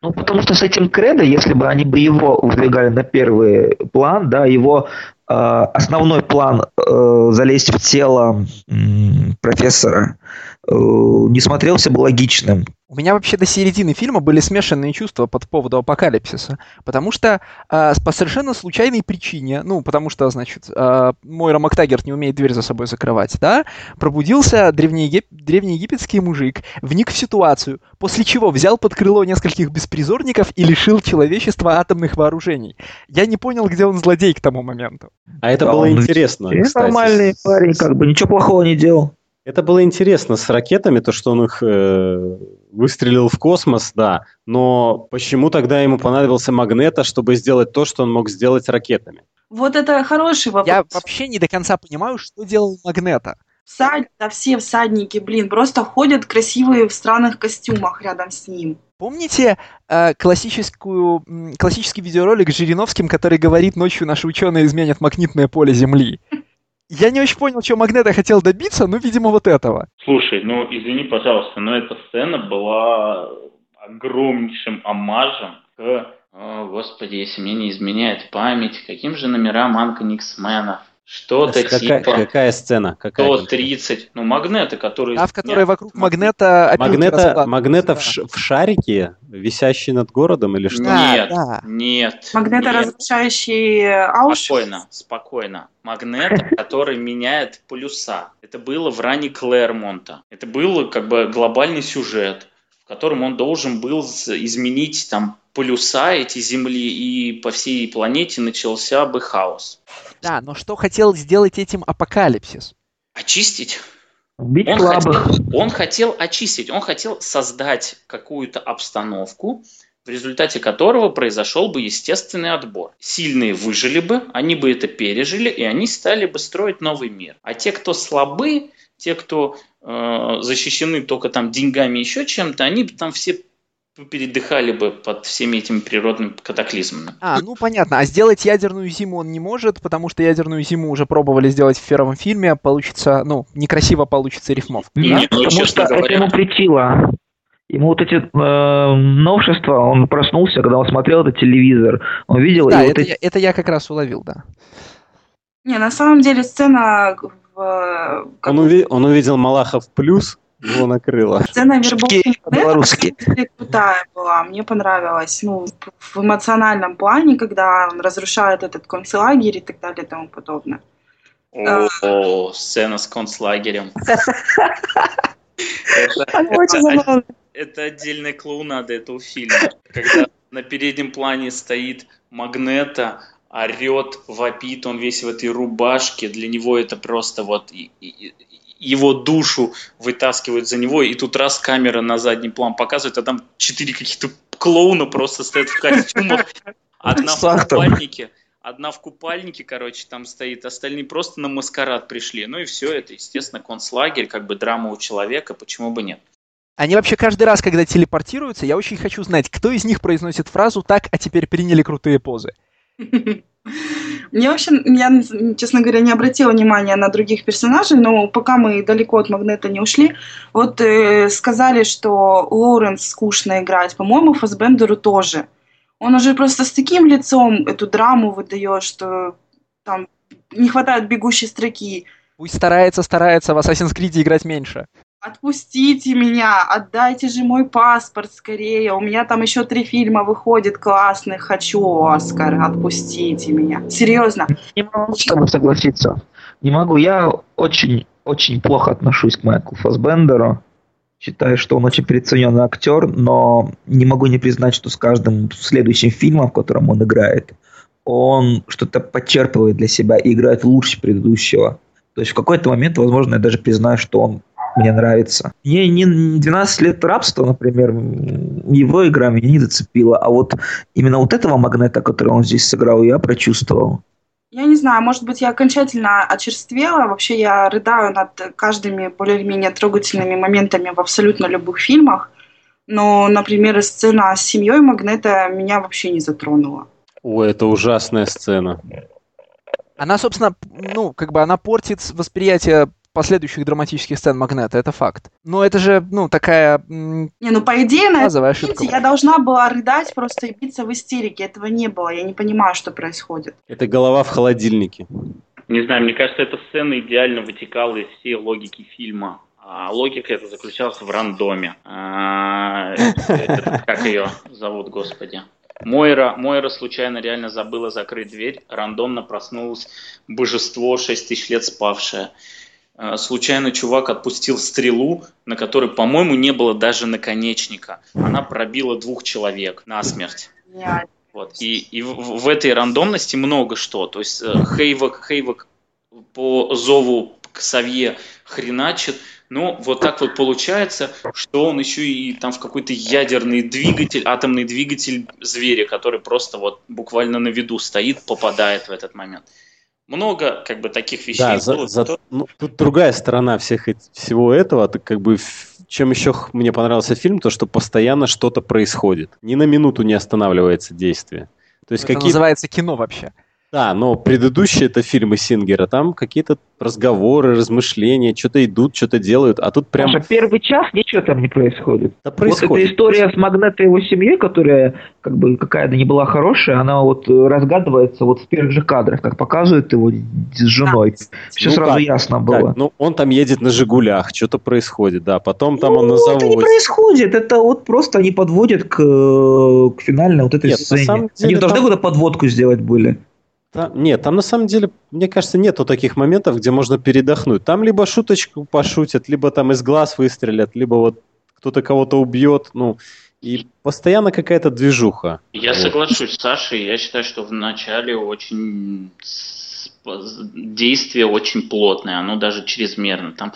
Ну, потому что с этим кредо, если бы они бы его выдвигали на первый план, да, его э, основной план э, залезть в тело м, профессора э, не смотрелся бы логичным. У меня вообще до середины фильма были смешанные чувства по поводу апокалипсиса. Потому что с- по совершенно случайной причине, ну, потому что, значит, а, Мойра Мактагерт не умеет дверь за собой закрывать, да, пробудился древнеегип- древнеегипетский мужик, вник в ситуацию, после чего взял под крыло нескольких беспризорников и лишил человечества атомных вооружений. Я не понял, где он злодей к тому моменту. А это Да, было он интересно. Нормальный парень, как бы ничего плохого не делал. Это было интересно с ракетами, то, что он их э, выстрелил в космос, да. Но почему тогда ему понадобился магнета, чтобы сделать то, что он мог сделать ракетами? Вот это хороший вопрос. Я вообще не до конца понимаю, что делал Магнета. Всад- да все всадники, блин, просто ходят красивые в странных костюмах рядом с ним. Помните э, классическую, классический видеоролик с Жириновским, который говорит, ночью наши ученые изменят магнитное поле Земли? Я не очень понял, что Магнета хотел добиться, но, видимо, вот этого. Слушай, ну извини, пожалуйста, но эта сцена была огромнейшим омажем к, о, господи, если мне не изменяет память, каким же номерам Анка Никсменов? Что-то Какая, типа какая сцена? Какая конкретно? 130, ну магнеты, которые... А в которой вокруг Смотри. Магнета Магнета, магнета в, ш- в шарике, висящий над городом или что? Да, Нет, да. нет. Магнето нет. разрушающий Аушвиц. Спокойно, спокойно. Магнет, который меняет полюса. Это было в ране Клэрмонта. Это был как бы глобальный сюжет, в котором он должен был изменить там полюса эти Земли, и по всей планете начался бы хаос. Да, но что хотел сделать этим апокалипсис? Очистить? Бить Он слабых. хотел, он хотел очистить, он хотел создать какую-то обстановку, в результате которого произошел бы естественный отбор. Сильные выжили бы, они бы это пережили, и они стали бы строить новый мир. А те, кто слабы, те, кто э, защищены только там деньгами, еще чем-то, они бы там все передыхали бы под всеми этими природными катаклизмами. А, ну понятно. А сделать ядерную зиму он не может, потому что ядерную зиму уже пробовали сделать в первом фильме. Получится, ну, некрасиво получится рифмовка. Нет, ну, потому что это говоря. ему притило. Ему вот эти э, новшества, он проснулся, когда он смотрел этот телевизор. Он видел, Да, и вот это, эти... я, это я как раз уловил, да. Не, на самом деле сцена в... как Он, уви- он увидел Малахов плюс, его накрыло. Сцена белорусские. крутая была, мне понравилась. Ну, в- эмоциональном плане, когда он разрушает этот концлагерь и так далее и тому подобное. О, сцена с концлагерем. [laughs] Это- отдельная клоунада этого фильма. Когда на переднем плане стоит Магнета, орет, вопит, он весь в этой рубашке. Для него это просто вот и- и- и- его душу вытаскивают за него, и тут раз камера на задний план показывает, а там четыре каких-то клоуна просто стоят в костюмах, одна в купальнике, одна в купальнике, короче, там стоит, остальные просто на маскарад пришли. Ну и все это, естественно, концлагерь, как бы драма у человека, почему бы нет. Они вообще каждый раз, когда телепортируются, я очень хочу знать, кто из них произносит фразу «так, а теперь приняли крутые позы». [laughs] Мне вообще, я, честно говоря, не обратила внимания на других персонажей, но пока мы далеко от Магнета не ушли, вот э, сказали, что Лоуренс скучно играть, по-моему, Фасбендеру тоже. Он уже просто с таким лицом эту драму выдает, что там не хватает бегущей строки. Пусть старается, старается в Assassin's Creed играть меньше. Отпустите меня, отдайте же мой паспорт скорее. У меня там еще три фильма выходит классных. Хочу Оскар, отпустите меня. Серьезно. Не могу с тобой согласиться. Не могу. Я очень, очень плохо отношусь к Майклу Фасбендеру. Считаю, что он очень переоцененный актер, но не могу не признать, что с каждым следующим фильмом, в котором он играет, он что-то подчерпывает для себя и играет лучше предыдущего. То есть в какой-то момент, возможно, я даже признаю, что он мне нравится. Мне не 12 лет рабства, например, его игра меня не зацепила, а вот именно вот этого магнета, который он здесь сыграл, я прочувствовал. Я не знаю, может быть, я окончательно очерствела. Вообще я рыдаю над каждыми более-менее трогательными моментами в абсолютно любых фильмах. Но, например, сцена с семьей Магнета меня вообще не затронула. О, это ужасная сцена. Она, собственно, ну, как бы она портит восприятие последующих драматических сцен Магнета, это факт. Но это же, ну, такая... Не, ну, по идее, на этом я должна была рыдать просто и биться в истерике. Этого не было. Я не понимаю, что происходит. Это голова в холодильнике. Не знаю, мне кажется, эта сцена идеально вытекала из всей логики фильма. А логика это заключалась в рандоме. А, как ее зовут, господи? Мойра, Мойра случайно реально забыла закрыть дверь, рандомно проснулось божество 6 тысяч лет спавшее. А, случайно чувак отпустил стрелу, на которой, по-моему, не было даже наконечника. Она пробила двух человек насмерть. Вот. И, и в, в этой рандомности много что. То есть э, Хейвок, Хейвок по зову к Савье хреначит, но вот так вот получается, что он еще и там в какой-то ядерный двигатель, атомный двигатель зверя, который просто вот буквально на виду стоит, попадает в этот момент много как бы таких вещей. Да, за, за, которые... ну, тут другая сторона всех, всего этого, это как бы чем еще мне понравился фильм, то что постоянно что-то происходит. Ни на минуту не останавливается действие. То есть это какие... называется кино вообще. Да, но предыдущие это фильмы Сингера, там какие-то разговоры, размышления, что-то идут, что-то делают, а тут прям... Маша, первый час ничего там не происходит. Да происходит. Вот эта история с Магнето и его семьей, которая как бы какая-то не была хорошая, она вот разгадывается вот в первых же кадрах, как показывают его с женой. Да. Все ну, сразу как? ясно было. Так, ну, он там едет на «Жигулях», что-то происходит, да, потом там ну, он на заводе. это не происходит, это вот просто они подводят к, к финальной вот этой Нет, сцене. Деле, они должны там... какую-то подводку сделать были. Там, нет, там на самом деле, мне кажется, нету таких моментов, где можно передохнуть. Там либо шуточку пошутят, либо там из глаз выстрелят, либо вот кто-то кого-то убьет, ну, и постоянно какая-то движуха. Я вот. соглашусь с Сашей, я считаю, что в начале очень действие очень плотное, оно даже чрезмерно. Там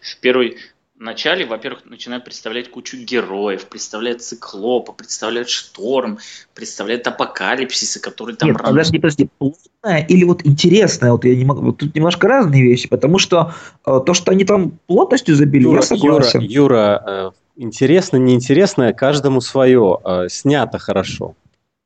в первой Вначале, во-первых, начинают представлять кучу героев, представляют циклопа, представляют шторм, представляют апокалипсисы, которые там... Нет, рано... подожди, подожди, плотная или вот интересная, вот я не могу, вот тут немножко разные вещи, потому что э, то, что они там плотностью забили, Юра, я согласен. Юра, Юра э, интересно, неинтересно, каждому свое, э, снято хорошо.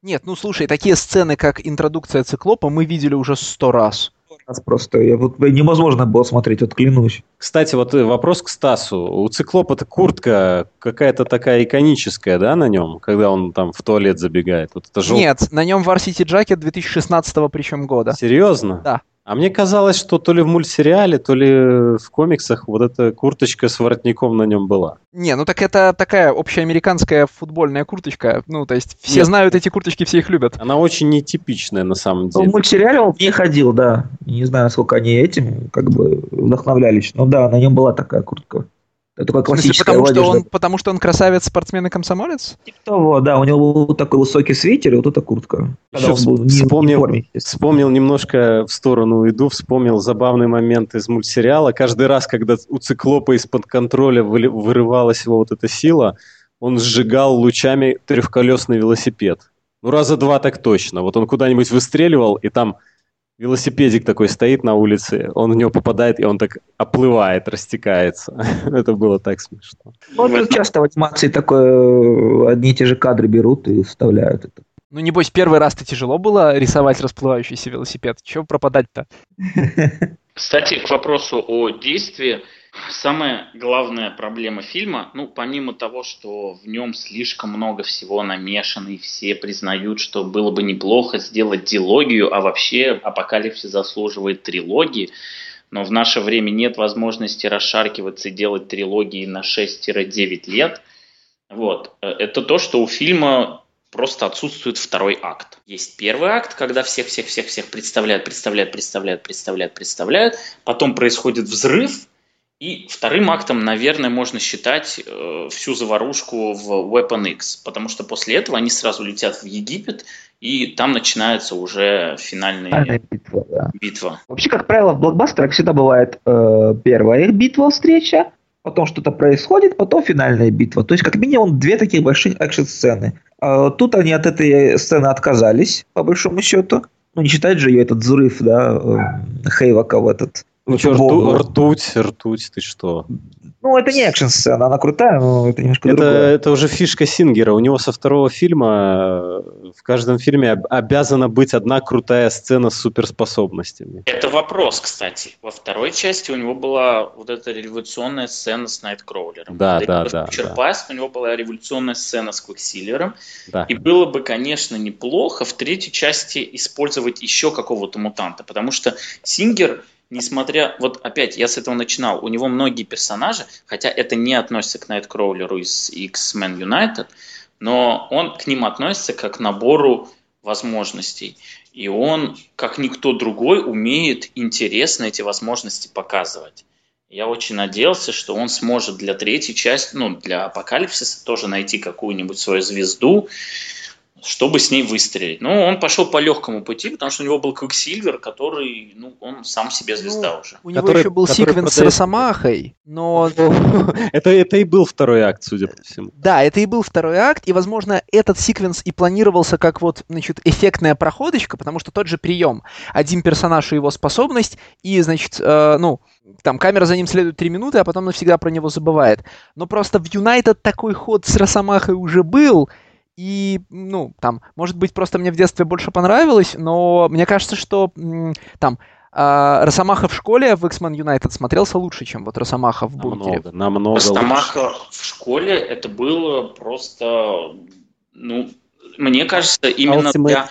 Нет, ну слушай, такие сцены, как интродукция циклопа, мы видели уже сто раз раз просто. Я, вот, невозможно было смотреть, вот клянусь. Кстати, вот э, вопрос к Стасу. У циклопа-то куртка какая-то такая иконическая, да, на нем, когда он там в туалет забегает? Вот это жел... Нет, на нем Varsity Jacket 2016 причем года. Серьезно? Да. А мне казалось, что то ли в мультсериале, то ли в комиксах вот эта курточка с воротником на нем была. Не, ну так это такая общеамериканская футбольная курточка. Ну, то есть все Нет. знают эти курточки, все их любят. Она очень нетипичная на самом ну, деле. В мультсериале он не ходил, да. Не знаю, сколько они этим как бы вдохновлялись. Но да, на нем была такая куртка. Смысле, классическая потому, что он, потому что он красавец, спортсмен и комсомолец? Типа того, да, у него был такой высокий свитер и вот эта куртка. Когда Еще он был не- не в вспомнил, форме, вспомнил немножко в сторону уйду, вспомнил забавный момент из мультсериала. Каждый раз, когда у циклопа из-под контроля вырывалась его вот эта сила, он сжигал лучами трехколесный велосипед. Ну, раза два так точно. Вот он куда-нибудь выстреливал, и там велосипедик такой стоит на улице, он в него попадает, и он так оплывает, растекается. [laughs] Это было так смешно. Ну, часто в анимации такое, э, одни и те же кадры берут и вставляют это. Ну, небось, первый раз-то тяжело было рисовать расплывающийся велосипед. Чего пропадать-то? Кстати, к вопросу о действии. Самая главная проблема фильма, ну, помимо того, что в нем слишком много всего намешано, и все признают, что было бы неплохо сделать дилогию, а вообще апокалипсис заслуживает трилогии, но в наше время нет возможности расшаркиваться и делать трилогии на 6-9 лет. Вот. Это то, что у фильма просто отсутствует второй акт. Есть первый акт, когда всех-всех-всех-всех представляют, представляют, представляют, представляют, представляют. Потом происходит взрыв, и вторым актом, наверное, можно считать э, всю заварушку в Weapon X, потому что после этого они сразу летят в Египет, и там начинается уже финальная битва, да. битва. Вообще, как правило, в блокбастерах всегда бывает э, первая битва, встреча, потом что-то происходит, потом финальная битва. То есть, как минимум, две таких больших экшн-сцены. А тут они от этой сцены отказались, по большому счету. Ну, не считать же ее этот взрыв, да, э, Хейвака в этот... Ну что, бомбу. ртуть, ртуть, ты что? Ну, это не экшн-сцена, она крутая, но это немножко Это, другое. это уже фишка Сингера. У него со второго фильма э, в каждом фильме об- обязана быть одна крутая сцена с суперспособностями. Это вопрос, кстати. Во второй части у него была вот эта революционная сцена с Найткроулером. Да, да, да, Future да. У него была революционная сцена с Квиксильвером. Да. И было бы, конечно, неплохо в третьей части использовать еще какого-то мутанта, потому что Сингер, несмотря... Вот опять, я с этого начинал. У него многие персонажи, хотя это не относится к Найткроулеру из X-Men United, но он к ним относится как к набору возможностей. И он, как никто другой, умеет интересно эти возможности показывать. Я очень надеялся, что он сможет для третьей части, ну, для апокалипсиса тоже найти какую-нибудь свою звезду, чтобы с ней выстрелить. Но он пошел по легкому пути, потому что у него был Квиксильвер, который, ну, он сам себе звезда уже. У него Который- еще был sequence с продает- Росомахой, но [laughs] Это, это и был второй акт, судя по всему. Да, это и был второй акт, и, возможно, этот sequence и планировался как вот, значит, эффектная проходочка, потому что тот же прием. Один персонаж и его способность, и, значит, э, ну, там камера за ним следует три минуты, а потом навсегда про него забывает. Но просто в Юнайтед такой ход с Росомахой уже был, и, ну, там, может быть, просто мне в детстве больше понравилось, но мне кажется, что там а, Росомаха в школе в X-Men United смотрелся лучше, чем вот Росомаха в бункере. Намного, намного лучше. Росомаха в школе это было просто, ну, мне кажется, именно Ultimate для,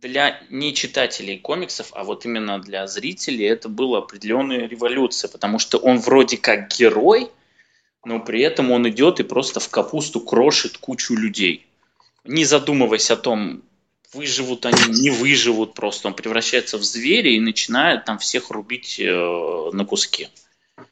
для не читателей комиксов, а вот именно для зрителей это была определенная революция, потому что он вроде как герой, но при этом он идет и просто в капусту крошит кучу людей. Не задумываясь о том, выживут они, не выживут просто. Он превращается в зверя и начинает там всех рубить э, на куски.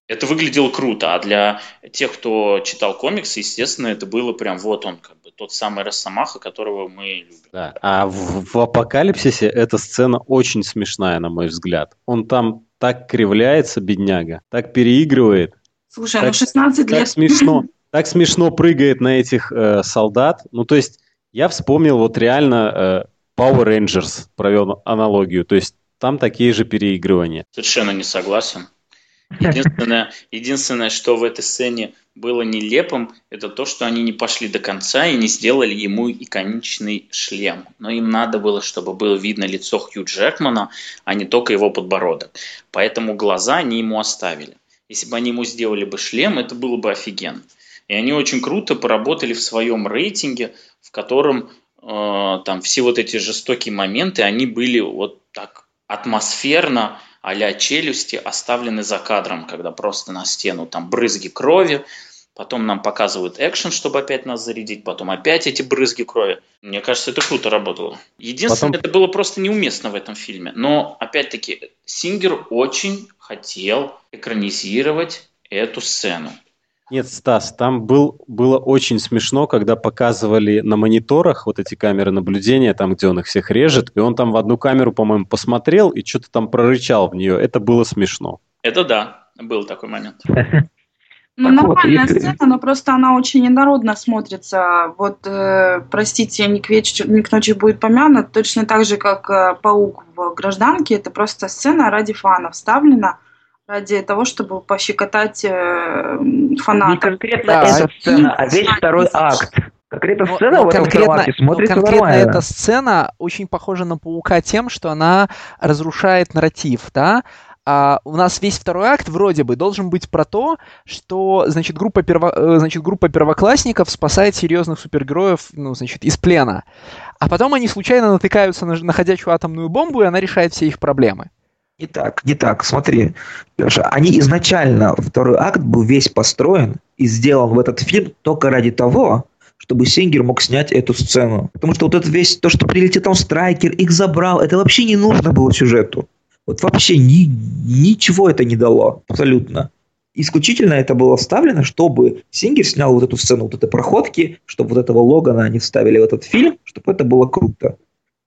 Это выглядело круто, а для тех, кто читал комиксы, естественно, это было прям вот он, как бы тот самый Росомаха, которого мы любим. Да. А в, в Апокалипсисе эта сцена очень смешная, на мой взгляд. Он там так кривляется, бедняга, так переигрывает, Слушай, Так- ну 16 так лет. смешно, [laughs] так смешно прыгает на этих э, солдат. Ну, то есть, я вспомнил вот реально э, Power Rangers, провел аналогию. То есть, там такие же переигрывания. Совершенно не согласен. [laughs] Единственное, единственное, что в этой сцене было нелепым, это то, что они не пошли до конца и не сделали ему иконичный шлем. Но им надо было, чтобы было видно лицо Хью Джекмана, а не только его подбородок. Поэтому глаза они ему оставили. Если бы они ему сделали бы шлем, это было бы офигенно. И они очень круто поработали в своем рейтинге, в котором э, там все вот эти жестокие моменты, они были вот так атмосферно, а-ля челюсти, оставлены за кадром, когда просто на стену там брызги крови, потом нам показывают экшен, чтобы опять нас зарядить, потом опять эти брызги крови. Мне кажется, это круто работало. Единственное, Потом- это было просто неуместно в этом фильме. Но, опять-таки, Сингер очень хотел экранизировать эту сцену. Нет, Стас, там был, было очень смешно, когда показывали на мониторах вот эти камеры наблюдения, там, где он их всех режет, и он там в одну камеру, по-моему, посмотрел и что-то там прорычал в нее. Это было смешно. Это да, был такой момент. Ну, нормальная вот, сцена, но просто она очень инородно смотрится. Вот, э, простите, не к, не к ночи будет помянут, точно так же, как э, Паук в «Гражданке», это просто сцена ради фанов вставлена ради того, чтобы пощекотать э, фанатов. Не конкретно да, эта сцена, а весь второй акт. Конкретно ну, сцена ну, в этом конкретно, смотрится ну, конкретно нормально. эта сцена очень похожа на Паука тем, что она разрушает нарратив, да? А у нас весь второй акт вроде бы должен быть про то, что, значит, группа, перво... Э, значит, группа первоклассников спасает серьезных супергероев, ну, значит, из плена. А потом они случайно натыкаются на, на ходячую атомную бомбу, и она решает все их проблемы. Не так, не так. Смотри, Леша, они изначально, второй акт был весь построен и сделан в этот фильм только ради того, чтобы Сингер мог снять эту сцену. Потому что вот это весь, то, что прилетел там Страйкер, их забрал, это вообще не нужно было сюжету. Вот вообще ни, ничего это не дало, абсолютно. Исключительно это было вставлено, чтобы Сингер снял вот эту сцену, вот этой проходки, чтобы вот этого Логана они вставили в этот фильм, чтобы это было круто.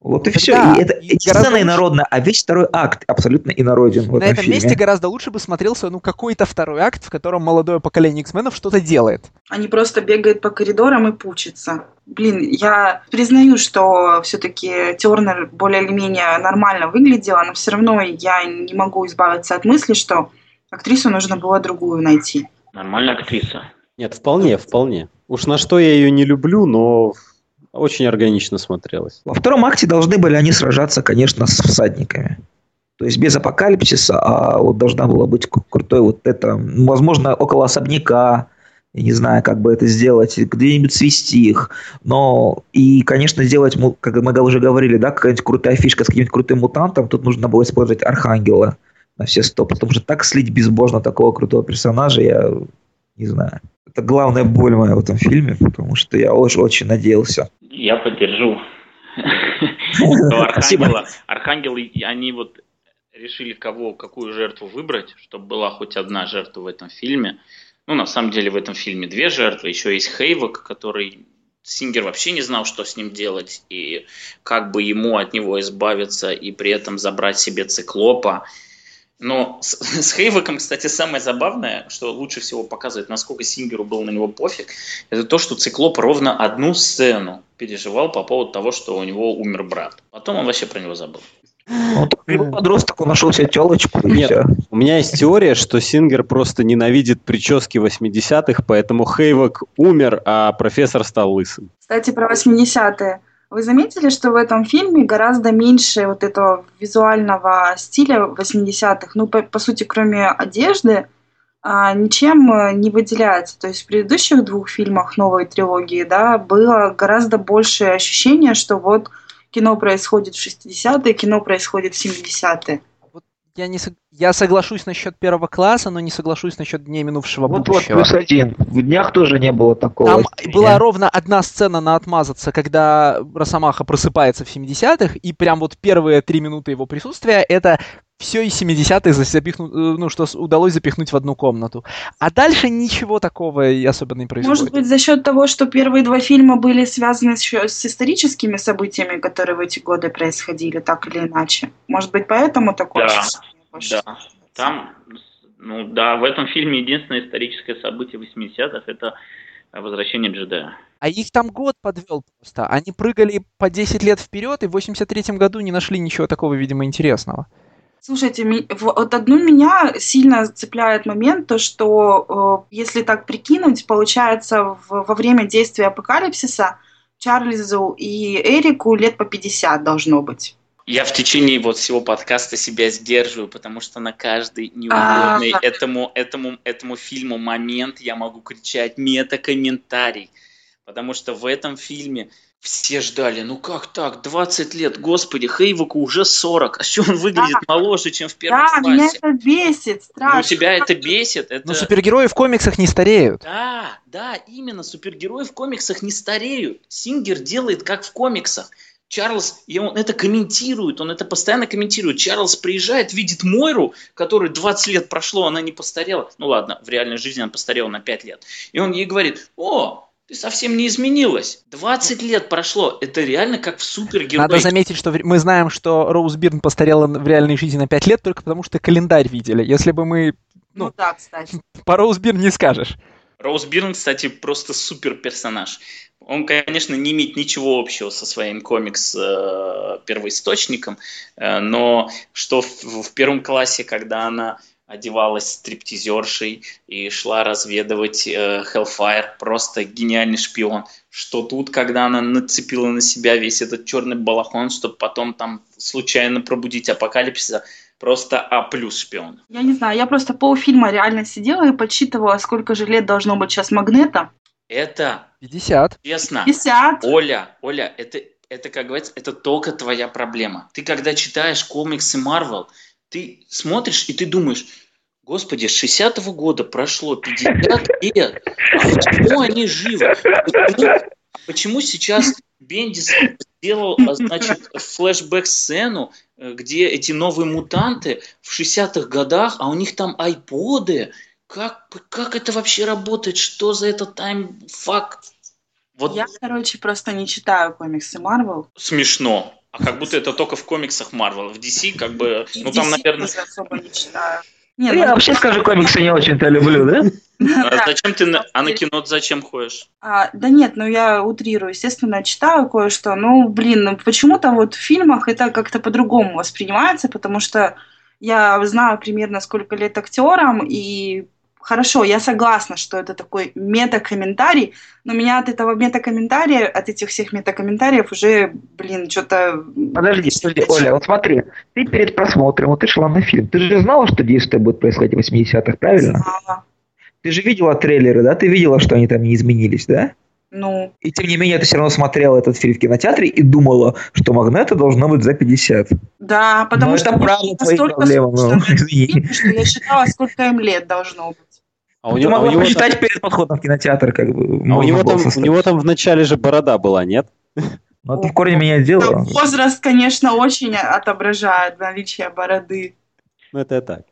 Вот и все. Да, и это и сцена инородная, а весь второй акт абсолютно инороден в На этом, этом фильме. месте гораздо лучше бы смотрелся ну какой-то второй акт, в котором молодое поколение X-менов что-то делает. Они просто бегают по коридорам и пучатся. Блин, я признаю, что все-таки Тернер более или менее нормально выглядела, но все равно я не могу избавиться от мысли, что актрису нужно было другую найти. Нормальная актриса. Нет, вполне, вполне. Уж на что я ее не люблю, но очень органично смотрелось. Во втором акте должны были они сражаться, конечно, с всадниками. То есть без апокалипсиса, а вот должна была быть крутой вот это, возможно, около особняка, я не знаю, как бы это сделать, где-нибудь свести их. Но и, конечно, сделать, как мы уже говорили, да, какая-нибудь крутая фишка с каким-нибудь крутым мутантом, тут нужно было использовать Архангела на все сто, потому что так слить безбожно такого крутого персонажа, я не знаю. Это главная боль моя в этом фильме, потому что я очень, очень надеялся. Я поддержу. [laughs] Архангела, архангелы, они вот решили кого, какую жертву выбрать, чтобы была хоть одна жертва в этом фильме. Ну, на самом деле, в этом фильме две жертвы. Еще есть Хейвок, который Сингер вообще не знал, что с ним делать, и как бы ему от него избавиться, и при этом забрать себе циклопа. Но с, [laughs] с Хейвеком, кстати, самое забавное, что лучше всего показывает, насколько Сингеру был на него пофиг, это то, что Циклоп ровно одну сцену переживал по поводу того, что у него умер брат. Потом он вообще про него забыл. Ну, он подросток, он нашел себе телочку. Нет, у меня есть теория, что Сингер просто ненавидит прически 80-х, поэтому Хейвок умер, а профессор стал лысым. Кстати, про 80-е. Вы заметили, что в этом фильме гораздо меньше вот этого визуального стиля 80-х? Ну, по, по сути, кроме одежды, а, ничем э, не выделяется. То есть в предыдущих двух фильмах новой трилогии, да, было гораздо больше ощущение, что вот кино происходит в 60-е, кино происходит в 70-е я, не, я соглашусь насчет первого класса, но не соглашусь насчет дней минувшего вот, будущего. Вот, плюс один. В днях тоже не было такого. Там была ровно одна сцена на отмазаться, когда Росомаха просыпается в 70-х, и прям вот первые три минуты его присутствия это все из 70-х запихну, э, ну, что удалось запихнуть в одну комнату. А дальше ничего такого и особо не происходит. Может быть, за счет того, что первые два фильма были связаны с, с историческими событиями, которые в эти годы происходили, так или иначе. Может быть, поэтому такое да, ощущение? Да, там, ну да, в этом фильме единственное историческое событие 80-х это возвращение джедая. А их там год подвел просто. Они прыгали по 10 лет вперед и в 83-м году не нашли ничего такого, видимо, интересного. Слушайте, вот одну меня сильно цепляет момент, то что э, если так прикинуть, получается во время действия апокалипсиса Чарльзу и Эрику лет по 50 должно быть. Я в течение вот всего подкаста себя сдерживаю, потому что на каждый неугодный а этому, этому, этому фильму момент я могу кричать мета-комментарий. Потому что в этом фильме все ждали, ну как так, 20 лет, господи, Хейвоку уже 40, а что он выглядит да. моложе, чем в первом да, классе? Да, меня это бесит, страшно. Ну, тебя это бесит. Это... Но супергерои в комиксах не стареют. Да, да, именно, супергерои в комиксах не стареют. Сингер делает как в комиксах. Чарльз, и он это комментирует, он это постоянно комментирует. Чарльз приезжает, видит Мойру, которой 20 лет прошло, она не постарела. Ну ладно, в реальной жизни она постарела на 5 лет. И он ей говорит, о, ты совсем не изменилась. 20 лет прошло. Это реально как в супергерой. Надо заметить, что мы знаем, что Роуз Бирн постарела в реальной жизни на 5 лет только потому, что календарь видели. Если бы мы... Ну, ну да, кстати. По Роуз Бирн не скажешь. Роуз Бирн, кстати, просто супер персонаж. Он, конечно, не имеет ничего общего со своим комикс-первоисточником, э, э, но что в, в первом классе, когда она одевалась стриптизершей и шла разведывать э, Hellfire, просто гениальный шпион. Что тут, когда она нацепила на себя весь этот черный балахон, чтобы потом там случайно пробудить апокалипсиса, просто А плюс шпион. Я не знаю, я просто полфильма реально сидела и подсчитывала, сколько же лет должно быть сейчас Магнета. Это... 50. Честно. 50. Оля, Оля, это, это, как говорится, это только твоя проблема. Ты когда читаешь комиксы Marvel, ты смотришь и ты думаешь, господи, с 60-го года прошло 50 [laughs] лет, а почему они живы? Почему, почему сейчас Бендис сделал, значит, флешбэк-сцену, э, где эти новые мутанты в 60-х годах, а у них там айподы. Как, как это вообще работает? Что за это таймфак? Вот. Я, короче, просто не читаю комиксы Марвел. Смешно. А как будто это только в комиксах Марвел. В DC как бы, ну DC там, наверное... Я особо не читаю. Не, я ну, вообще скажу, комиксы не очень-то люблю, да? А зачем ты, а на кино зачем ходишь? А, да нет, ну я утрирую, естественно, читаю кое-что. Ну, блин, ну почему-то вот в фильмах это как-то по-другому воспринимается, потому что я знаю примерно сколько лет актерам, и хорошо, я согласна, что это такой мета-комментарий, но меня от этого мета-комментария, от этих всех мета-комментариев уже, блин, что-то... Подожди, подожди, Оля, вот смотри, ты перед просмотром, вот ты шла на фильм, ты же знала, что действие будет происходить в 80-х, правильно? Знала. Ты же видела трейлеры, да? Ты видела, что они там не изменились, да? Ну. И тем не менее, ты все равно смотрела этот фильм в кинотеатре и думала, что Магнета должно быть за 50. Да, потому но что это правда твои проблемы, но, извини. Что я считала, сколько им лет должно быть. А у него, Ты могла а у него почитать там... перед подходом в кинотеатр, как бы. А у него, там, у него там в начале же борода была, нет? [laughs] Ну, это в корне меняет дело. Возраст, конечно, очень отображает наличие бороды. Ну, это так.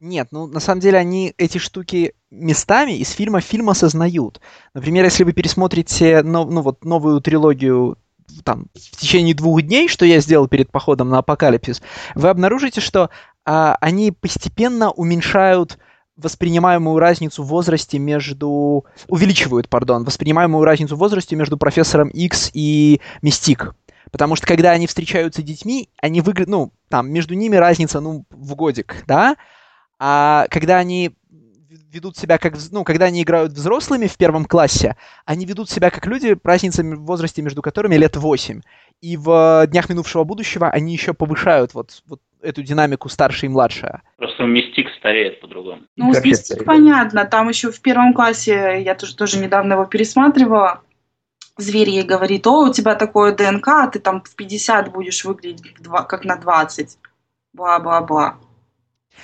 Нет, ну на самом деле они эти штуки местами из фильма фильм осознают. Например, если вы пересмотрите ну, ну, вот, новую трилогию там, в течение двух дней, что я сделал перед походом на Апокалипсис, вы обнаружите, что а, они постепенно уменьшают воспринимаемую разницу в возрасте между... Увеличивают, пардон, воспринимаемую разницу в возрасте между профессором X и Мистик. Потому что когда они встречаются с детьми, они выглядят, ну, там, между ними разница, ну, в годик, да? А когда они ведут себя как, ну, когда они играют взрослыми в первом классе, они ведут себя как люди, разница в возрасте между которыми лет 8. И в «Днях минувшего будущего» они еще повышают вот, вот эту динамику старшая и младшая. Просто Мистик стареет по-другому. Ну, с Мистик понятно. Там еще в первом классе, я тоже, тоже недавно его пересматривала, зверь ей говорит, о, у тебя такое ДНК, а ты там в 50 будешь выглядеть как на 20. Бла-бла-бла.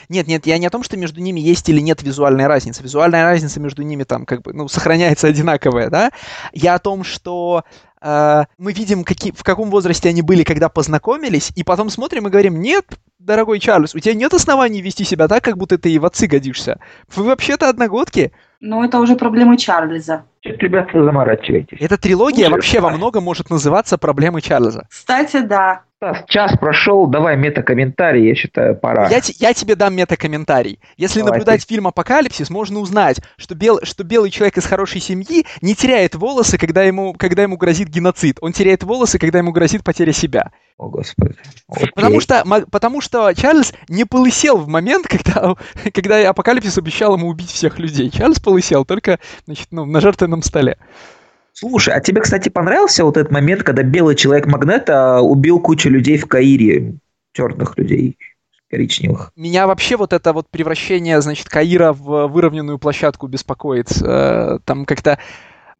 Нет, нет, я не о том, что между ними есть или нет визуальная разница. Визуальная разница между ними там как бы, ну, сохраняется одинаковая, да? Я о том, что э, мы видим, какие, в каком возрасте они были, когда познакомились, и потом смотрим и говорим, нет, дорогой Чарльз, у тебя нет оснований вести себя так, как будто ты и в отцы годишься. Вы вообще-то одногодки. Ну, это уже проблемы Чарльза. Что-то, ребята, заморачиваетесь. Эта трилогия Слушай, вообще во многом может называться проблемы Чарльза. Кстати, да. Стас, час прошел, давай метакомментарий, я считаю, пора. Я, я тебе дам метакомментарий. Если давай наблюдать ты. фильм «Апокалипсис», можно узнать, что, бел, что белый человек из хорошей семьи не теряет волосы, когда ему, когда ему грозит геноцид. Он теряет волосы, когда ему грозит потеря себя. О, Господи. Окей. Потому что, потому что Чарльз не полысел в момент, [laughs] когда, когда Апокалипсис обещал ему убить всех людей. Чарльз полысел только значит, ну, на жертвенном столе. Слушай, а тебе, кстати, понравился вот этот момент, когда белый человек Магнета убил кучу людей в Каире, черных людей? коричневых. Меня вообще вот это вот превращение, значит, Каира в выровненную площадку беспокоит. Э, там как-то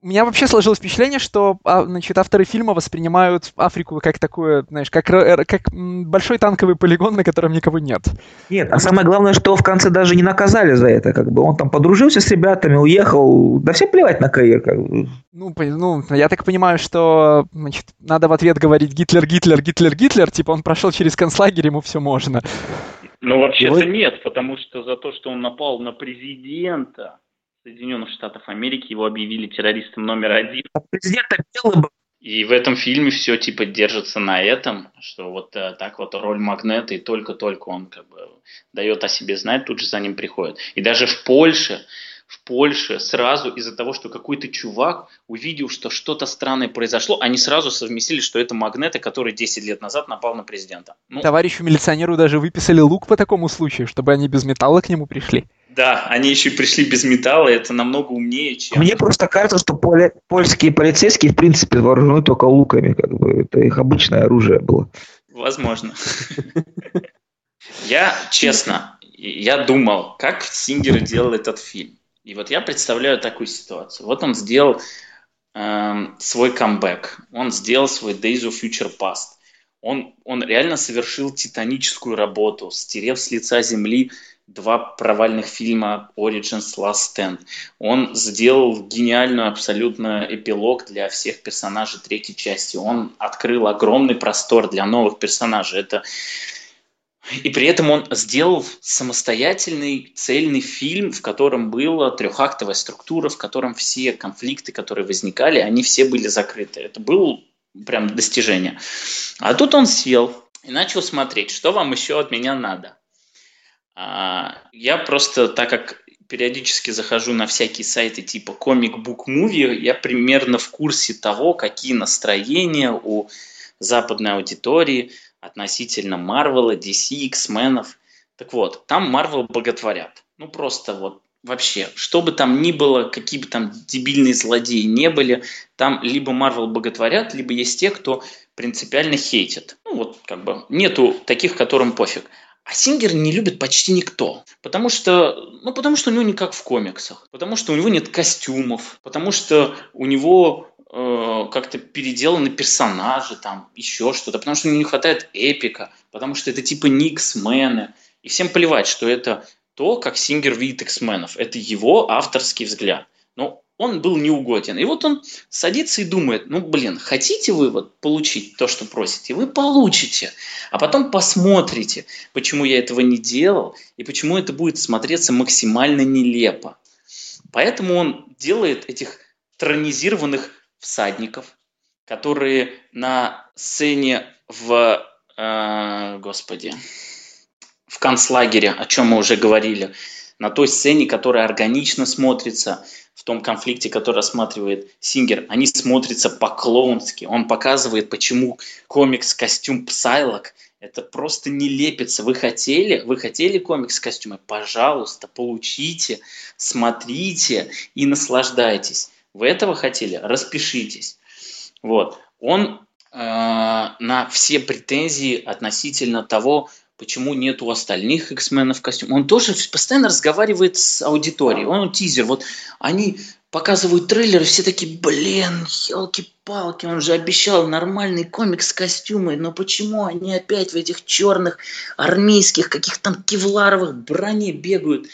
У меня вообще сложилось впечатление, что а, значит, авторы фильма воспринимают Африку как такое, знаешь, как, как большой танковый полигон, на котором никого нет. Нет, а самое главное, что в конце даже не наказали за это. Как бы он там подружился с ребятами, уехал. Да все плевать на Каир. Как бы. Ну, ну, я так понимаю, что значит, надо в ответ говорить Гитлер, Гитлер, Гитлер, Гитлер. Типа он прошел через концлагерь, ему все можно. Ну, вообще-то нет, потому что за то, что он напал на президента, Соединенных Штатов Америки его объявили террористом номер один. А президент был. И в этом фильме все типа держится на этом, что вот э, так вот роль магнета, и только-только он как бы дает о себе знать, тут же за ним приходит. И даже в Польше, в Польше сразу из-за того, что какой-то чувак увидел, что что-то странное произошло, они сразу совместили, что это магнеты, который 10 лет назад напал на президента. Ну, Товарищу милиционеру даже выписали лук по такому случаю, чтобы они без металла к нему пришли. Да, они еще и пришли без металла, это намного умнее, чем... Мне просто кажется, что поли... польские полицейские, в принципе, вооружены только луками, как бы, это их обычное оружие было. Возможно. Я, честно, я думал, как Сингер делал этот фильм. И вот я представляю такую ситуацию. Вот он сделал э, свой камбэк, он сделал свой Days of Future Past. Он, он реально совершил титаническую работу, стерев с лица земли два провальных фильма Origins Last Stand. Он сделал гениальную абсолютно эпилог для всех персонажей третьей части. Он открыл огромный простор для новых персонажей. Это и при этом он сделал самостоятельный цельный фильм, в котором была трехактовая структура, в котором все конфликты, которые возникали, они все были закрыты. Это было прям достижение. А тут он сел и начал смотреть, что вам еще от меня надо. А, я просто, так как периодически захожу на всякие сайты типа Comic Book Movie, я примерно в курсе того, какие настроения у западной аудитории относительно Марвела, DC, X-менов. Так вот, там Марвел боготворят. Ну просто вот вообще, что бы там ни было, какие бы там дебильные злодеи не были, там либо Марвел боготворят, либо есть те, кто принципиально хейтит. Ну вот как бы нету таких, которым пофиг. А Сингер не любит почти никто. Потому что, ну, потому что у него не как в комиксах. Потому что у него нет костюмов. Потому что у него э, как-то переделаны персонажи, там, еще что-то. Потому что у него не хватает эпика. Потому что это типа не X-мены. И всем плевать, что это то, как Сингер видит X-менов. Это его авторский взгляд. Но он был неугоден. И вот он садится и думает, ну, блин, хотите вы вот получить то, что просите, вы получите. А потом посмотрите, почему я этого не делал и почему это будет смотреться максимально нелепо. Поэтому он делает этих тронизированных всадников, которые на сцене в, э, господи, в концлагере, о чем мы уже говорили, на той сцене, которая органично смотрится – в том конфликте, который рассматривает Сингер, они смотрятся по-клоунски. Он показывает, почему комикс-костюм Псайлок это просто не лепится. Вы хотели, вы хотели комикс-костюмы? Пожалуйста, получите, смотрите и наслаждайтесь. Вы этого хотели? Распишитесь. Вот. Он э, на все претензии относительно того, почему нет у остальных X-менов костюм. Он тоже постоянно разговаривает с аудиторией. Он тизер. Вот они показывают трейлеры, все такие, блин, елки-палки, он же обещал нормальный комикс костюмы, но почему они опять в этих черных армейских каких-то там кевларовых броне бегают?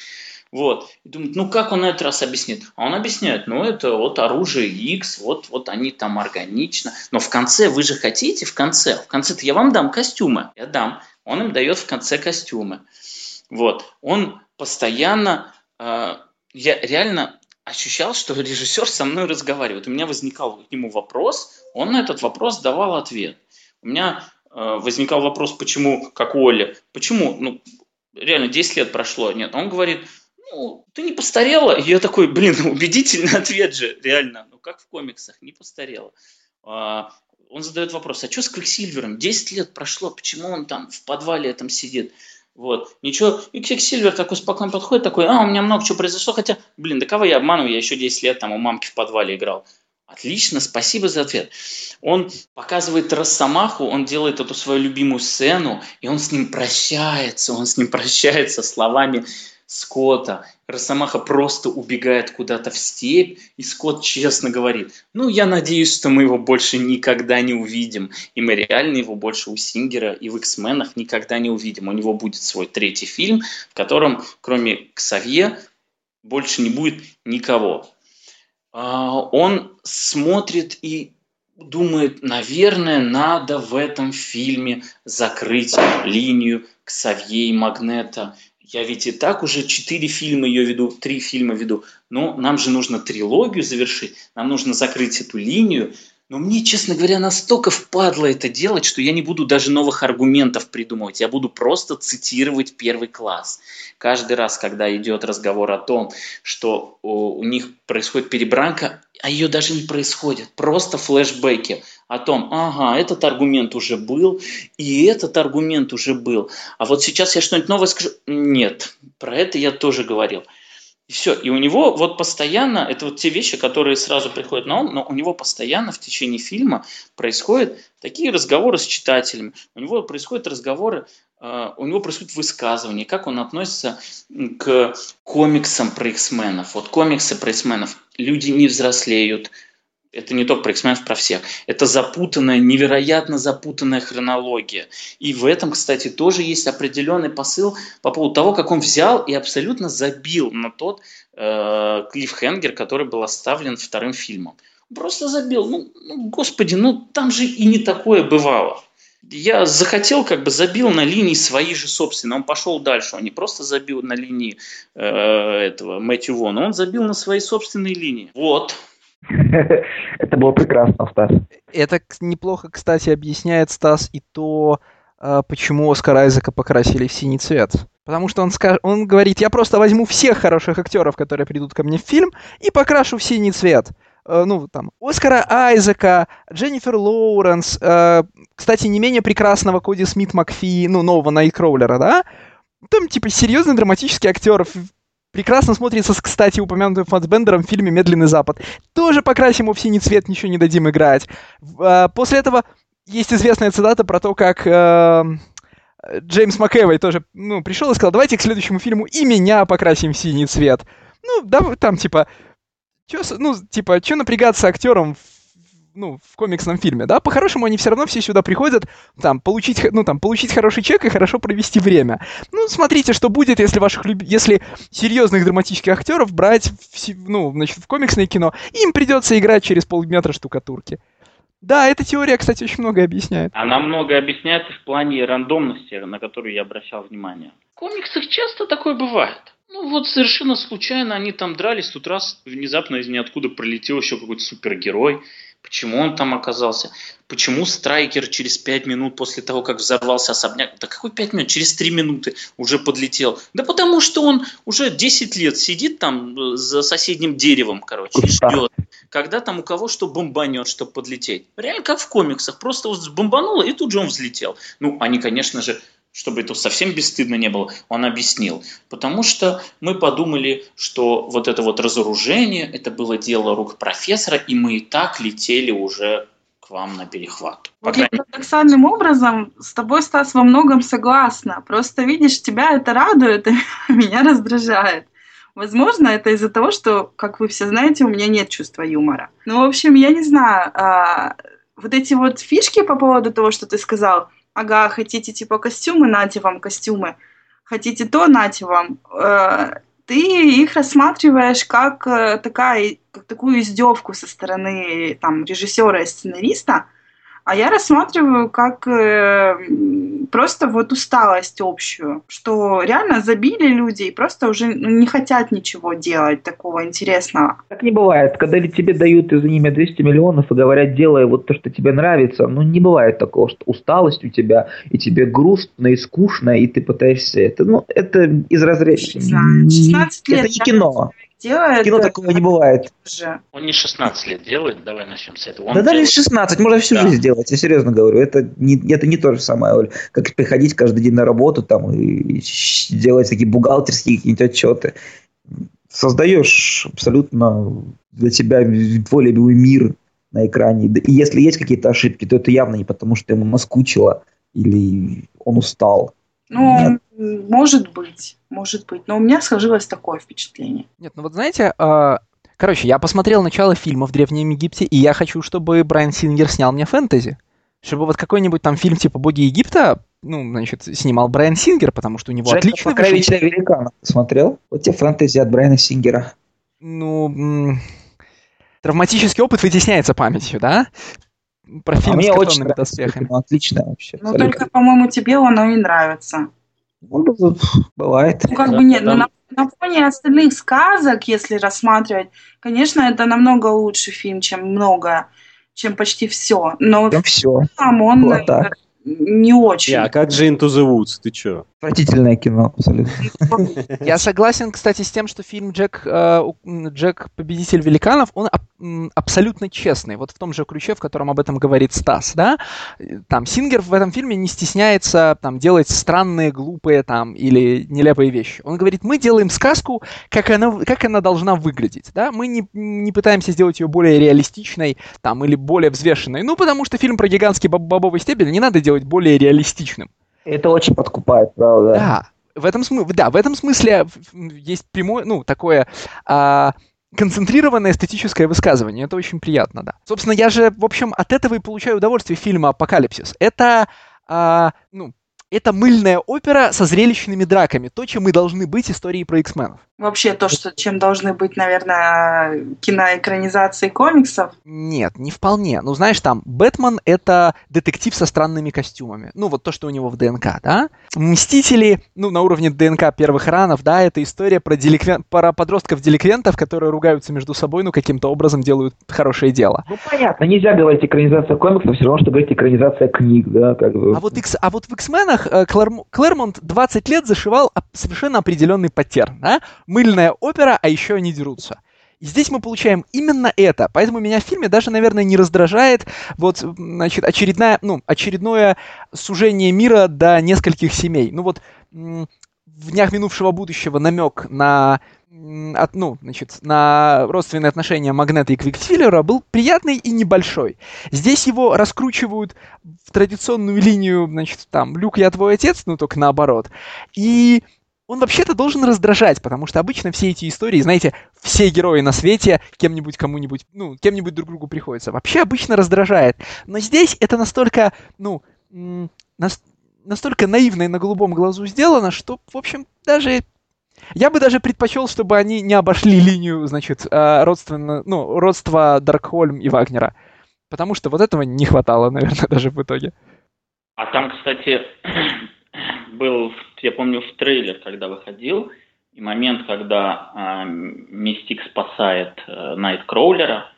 Вот. И думают, ну как он на этот раз объяснит? А он объясняет, ну это вот оружие X, вот, вот они там органично. Но в конце, вы же хотите, в конце, в конце-то я вам дам костюмы. Я дам он им дает в конце костюмы. Вот. Он постоянно, э, я реально ощущал, что режиссер со мной разговаривает. У меня возникал к нему вопрос, он на этот вопрос давал ответ. У меня э, возникал вопрос, почему, как у Оли, почему, ну, реально 10 лет прошло, нет, он говорит, ну, ты не постарела? И я такой, блин, [laughs] убедительный ответ же, реально, ну, как в комиксах, не постарела. Он задает вопрос, а что с Квиксильвером? 10 лет прошло, почему он там в подвале этом сидит? Вот, ничего. И Квиксильвер такой спокойно подходит, такой, а, у меня много чего произошло, хотя, блин, да кого я обманываю, я еще 10 лет там у мамки в подвале играл. Отлично, спасибо за ответ. Он показывает Росомаху, он делает эту свою любимую сцену, и он с ним прощается, он с ним прощается словами Скотта. Росомаха просто убегает куда-то в степь, и Скотт честно говорит, ну, я надеюсь, что мы его больше никогда не увидим, и мы реально его больше у Сингера и в X-Men ах никогда не увидим. У него будет свой третий фильм, в котором, кроме Ксавье, больше не будет никого. А, он смотрит и думает, наверное, надо в этом фильме закрыть линию Ксавье и Магнета. Я ведь и так уже четыре фильма ее веду, три фильма веду. Но нам же нужно трилогию завершить, нам нужно закрыть эту линию. Но мне, честно говоря, настолько впадло это делать, что я не буду даже новых аргументов придумывать. Я буду просто цитировать первый класс. Каждый раз, когда идет разговор о том, что у них происходит перебранка, а ее даже не происходит. Просто флешбеки о том, ага, этот аргумент уже был, и этот аргумент уже был. А вот сейчас я что-нибудь новое скажу. Нет, про это я тоже говорил. И все. И у него вот постоянно, это вот те вещи, которые сразу приходят на ум, но у него постоянно в течение фильма происходят такие разговоры с читателями. У него происходят разговоры, э, у него происходит высказывание, как он относится к комиксам про X-менов. Вот комиксы про X-менов. Люди не взрослеют, это не только про x про всех. Это запутанная, невероятно запутанная хронология. И в этом, кстати, тоже есть определенный посыл по поводу того, как он взял и абсолютно забил на тот э, клиффхенгер, который был оставлен вторым фильмом. Просто забил. Ну, ну, господи, ну там же и не такое бывало. Я захотел, как бы забил на линии свои же собственные. Он пошел дальше. Он не просто забил на линии э, этого Мэтью Вона, он забил на свои собственные линии. Вот. Это было прекрасно, Стас. Это неплохо, кстати, объясняет Стас и то, а, почему Оскар Айзека покрасили в синий цвет. Потому что он, скаж... он говорит, я просто возьму всех хороших актеров, которые придут ко мне в фильм, и покрашу в синий цвет. Э, ну, там, Оскара Айзека, Дженнифер Лоуренс, э, кстати, не менее прекрасного Коди Смит Макфи, ну, нового Найткроулера, да? Там, типа, серьезный драматический актер Прекрасно смотрится, кстати, упомянутым Фасбендером в фильме «Медленный Запад». Тоже покрасим его в синий цвет, ничего не дадим играть. А, после этого есть известная цитата про то, как э, Джеймс МакЭвой тоже ну, пришел и сказал, давайте к следующему фильму и меня покрасим в синий цвет. Ну, да, там, типа, чё, ну, типа, что напрягаться актером ну, в комиксном фильме, да, по-хорошему они все равно все сюда приходят, там, получить, ну, там, получить хороший чек и хорошо провести время. Ну, смотрите, что будет, если ваших, люб... если серьезных драматических актеров брать, в, ну, значит, в комиксное кино, им придется играть через полметра штукатурки. Да, эта теория, кстати, очень много объясняет. Она много объясняет в плане рандомности, на которую я обращал внимание. В комиксах часто такое бывает. Ну вот совершенно случайно они там дрались, тут раз внезапно из ниоткуда пролетел еще какой-то супергерой, Почему он там оказался? Почему Страйкер через 5 минут после того, как взорвался особняк, да какой 5 минут, через 3 минуты уже подлетел? Да потому что он уже 10 лет сидит там э, за соседним деревом, короче, и ждет, когда там у кого что бомбанет, чтобы подлететь. Реально как в комиксах, просто вот бомбануло, и тут же он взлетел. Ну, они, конечно же, чтобы это совсем бесстыдно не было, он объяснил. Потому что мы подумали, что вот это вот разоружение, это было дело рук профессора, и мы и так летели уже к вам на перехват. Вот я парадоксальным образом с тобой, Стас, во многом согласна. Просто, видишь, тебя это радует, [laughs] и меня раздражает. Возможно, это из-за того, что, как вы все знаете, у меня нет чувства юмора. Ну, в общем, я не знаю, а, вот эти вот фишки по поводу того, что ты сказал, ага, хотите типа костюмы, нате вам костюмы, хотите то, нате вам. Э, ты их рассматриваешь как, э, такая, как такую издевку со стороны там, режиссера и сценариста, а я рассматриваю как э, просто вот усталость общую, что реально забили люди и просто уже ну, не хотят ничего делать такого интересного. Так не бывает. Когда тебе дают, извини меня, 200 миллионов и говорят, делай вот то, что тебе нравится, ну не бывает такого, что усталость у тебя, и тебе грустно и скучно, и ты пытаешься это, ну это из разряда. 16 лет. Это не кино делает. Кино такого не бывает. Уже. Он не 16 лет делает, давай начнем с этого. Он да делает... даже 16, можно всю да. жизнь сделать, я серьезно говорю. Это не, это не то же самое, как приходить каждый день на работу там и делать такие бухгалтерские какие-нибудь отчеты. Создаешь абсолютно для себя твой любимый мир на экране. И если есть какие-то ошибки, то это явно не потому, что ему наскучило или он устал. Ну, Нет. Может быть, может быть. Но у меня сложилось такое впечатление. Нет, ну вот знаете, а, короче, я посмотрел начало фильма в Древнем Египте, и я хочу, чтобы Брайан Сингер снял мне фэнтези. Чтобы вот какой-нибудь там фильм типа «Боги Египта» ну, значит, снимал Брайан Сингер, потому что у него Джек отличный «Покровителя великана» смотрел? Вот тебе фэнтези от Брайана Сингера. Ну, м, травматический опыт вытесняется памятью, да? Про А фильм мне с очень картонными нравится. доспехами. Ну, отлично вообще. Ну, абсолютно. только, по-моему, тебе оно и нравится. Ну, да, Бывает. Ну, как Да, бы нет, но там- на, на фоне остальных сказок, если рассматривать, конечно, это намного лучше фильм, чем многое, чем почти все. Но Там все. там он Вот так. не очень. Не, а как же Into the Woods? Ты чё? Отвратительное кино, абсолютно. [laughs] Я согласен, кстати, с тем, что фильм Джек, э, Джек Победитель великанов, он абсолютно честный. Вот в том же ключе, в котором об этом говорит Стас, да? Э, Там Сингер в этом фильме не стесняется там делать странные, глупые там или нелепые вещи. Он говорит, мы делаем сказку, как она, как она должна выглядеть, да? Мы не, не пытаемся сделать ее более реалистичной там или более взвешенной. Ну, потому что фильм про гигантский боб- бобовый стебель не надо делать более реалистичным. Это очень подкупает, правда. Да, в этом смысле, да, в этом смысле в- есть прямое, ну, такое а, концентрированное эстетическое высказывание. Это очень приятно, да. Собственно, я же, в общем, от этого и получаю удовольствие фильма «Апокалипсис». Это, а, ну, это мыльная опера со зрелищными драками. То, чем мы должны быть историей про X-менов. Вообще то, что, чем должны быть, наверное, киноэкранизации комиксов. Нет, не вполне. Ну, знаешь, там, Бэтмен — это детектив со странными костюмами. Ну, вот то, что у него в ДНК, да? Мстители, ну, на уровне ДНК первых ранов, да, это история про, деликвен... про подростков-деликвентов, которые ругаются между собой, ну, каким-то образом делают хорошее дело. Ну, понятно, нельзя говорить экранизация комиксов, все равно, что говорить экранизация книг, да, как бы. А вот, X, а вот в X-менах э, Клэрм- Клэрмонт 20 лет зашивал совершенно определенный паттерн, да? Мыльная опера, а еще они дерутся. И здесь мы получаем именно это. Поэтому меня в фильме даже, наверное, не раздражает вот, значит, очередная, ну, очередное сужение мира до нескольких семей. Ну вот в днях минувшего будущего намек на от, ну, значит, на родственные отношения Магнета и Квиксилера был приятный и небольшой. Здесь его раскручивают в традиционную линию, значит, там, Люк, я твой отец, ну, только наоборот. И он вообще-то должен раздражать, потому что обычно все эти истории, знаете, все герои на свете кем-нибудь, кому-нибудь, ну, кем-нибудь друг другу приходится. Вообще обычно раздражает. Но здесь это настолько, ну, настолько наивно и на голубом глазу сделано, что, в общем, даже... Я бы даже предпочел, чтобы они не обошли линию, значит, э, родственно, ну, родства Даркхольм и Вагнера. Потому что вот этого не хватало, [laughs] наверное, даже в итоге. А там, кстати, [clears throat] был, я помню, в трейлер, когда выходил, и момент, когда а, Мистик спасает а, Найткроулера,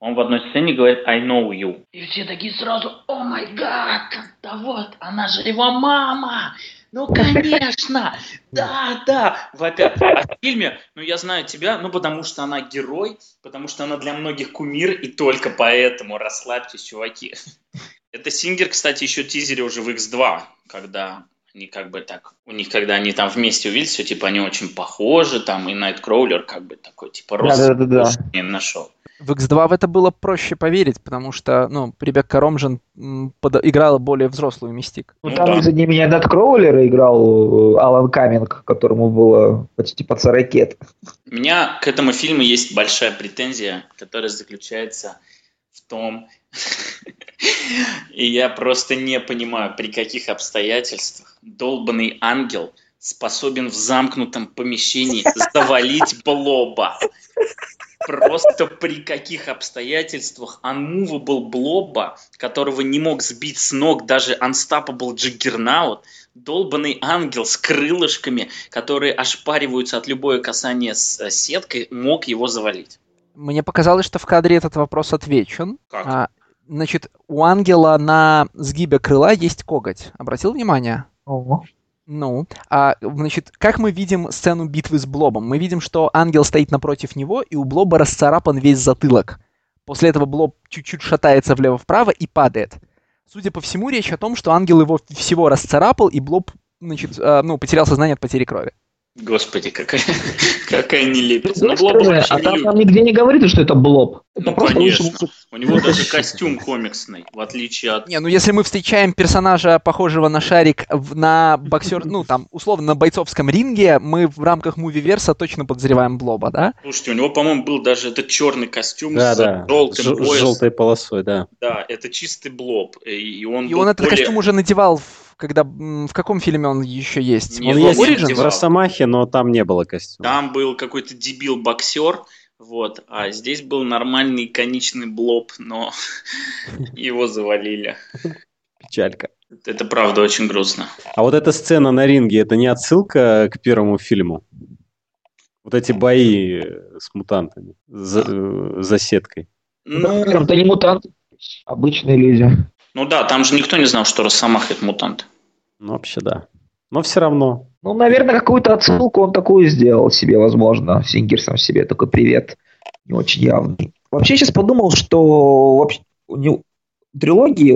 он в одной сцене говорит «I know you». И все такие сразу «О май гад, да вот, она же его мама!» Ну, [laughs] конечно! Да, да! Во-первых, а в фильме, ну, я знаю тебя, ну, потому что она герой, потому что она для многих кумир, и только поэтому расслабьтесь, чуваки. [laughs] Это Сингер, кстати, еще тизере уже в X2, когда они как бы так, у них, когда они там вместе увидели, все, типа, они очень похожи, там, и Найткроулер как бы такой, типа, рост Да-да-да-да. не нашел. В X2 в это было проще поверить, потому что, ну, Ребекка Ромжен м, под- играла более взрослую мистик. Ну, там да. из-за не меня Дат Кроулера играл э, Алан Каминг, которому было почти под 40 лет. У меня к этому фильму есть большая претензия, которая заключается в том, [laughs] и я просто не понимаю, при каких обстоятельствах долбанный ангел способен в замкнутом помещении завалить Блоба. Просто при каких обстоятельствах unmovable Блоба, которого не мог сбить с ног даже unstoppable Джиггернаут, долбанный ангел с крылышками, которые ошпариваются от любое касание с э, сеткой, мог его завалить. Мне показалось, что в кадре этот вопрос отвечен. Как? А, значит, у ангела на сгибе крыла есть коготь. Обратил внимание? Ого. Ну, а, значит, как мы видим сцену битвы с Блобом? Мы видим, что ангел стоит напротив него, и у Блоба расцарапан весь затылок. После этого Блоб чуть-чуть шатается влево-вправо и падает. Судя по всему, речь о том, что ангел его всего расцарапал, и Блоб, значит, а, ну, потерял сознание от потери крови. Господи, какая, [laughs] какая нелепица. Ну, Блоб а там, там нигде не говорится, что это Блоб. Это ну, конечно. У него даже костюм комиксный, в отличие от... Не, ну если мы встречаем персонажа, похожего на шарик, на боксер, ну там, условно, на бойцовском ринге, мы в рамках муви-верса точно подозреваем Блоба, да? Слушайте, у него, по-моему, был даже этот черный костюм да, с да. желтым Ж- поясом. желтой полосой, да. Да, это чистый Блоб. И он, И он этот более- костюм уже надевал, в- когда в каком фильме он еще есть? Не, Он есть Origins? В Росомахе, но там не было костюма. Там был какой-то дебил-боксер, вот, а здесь был нормальный конечный Блоб, но [laughs] его завалили. Печалька. Это правда очень грустно. А вот эта сцена на ринге, это не отсылка к первому фильму? Вот эти бои э, с мутантами, за, э, за сеткой. Ну, Там-то не мутанты, обычные люди. Ну да, там же никто не знал, что Росомаха это мутант. Ну, вообще, да. Но все равно. Ну, наверное, какую-то отсылку он такую сделал себе, возможно, Сингер сам себе такой привет. Не очень явный. Вообще, сейчас подумал, что вообще у него- трилогии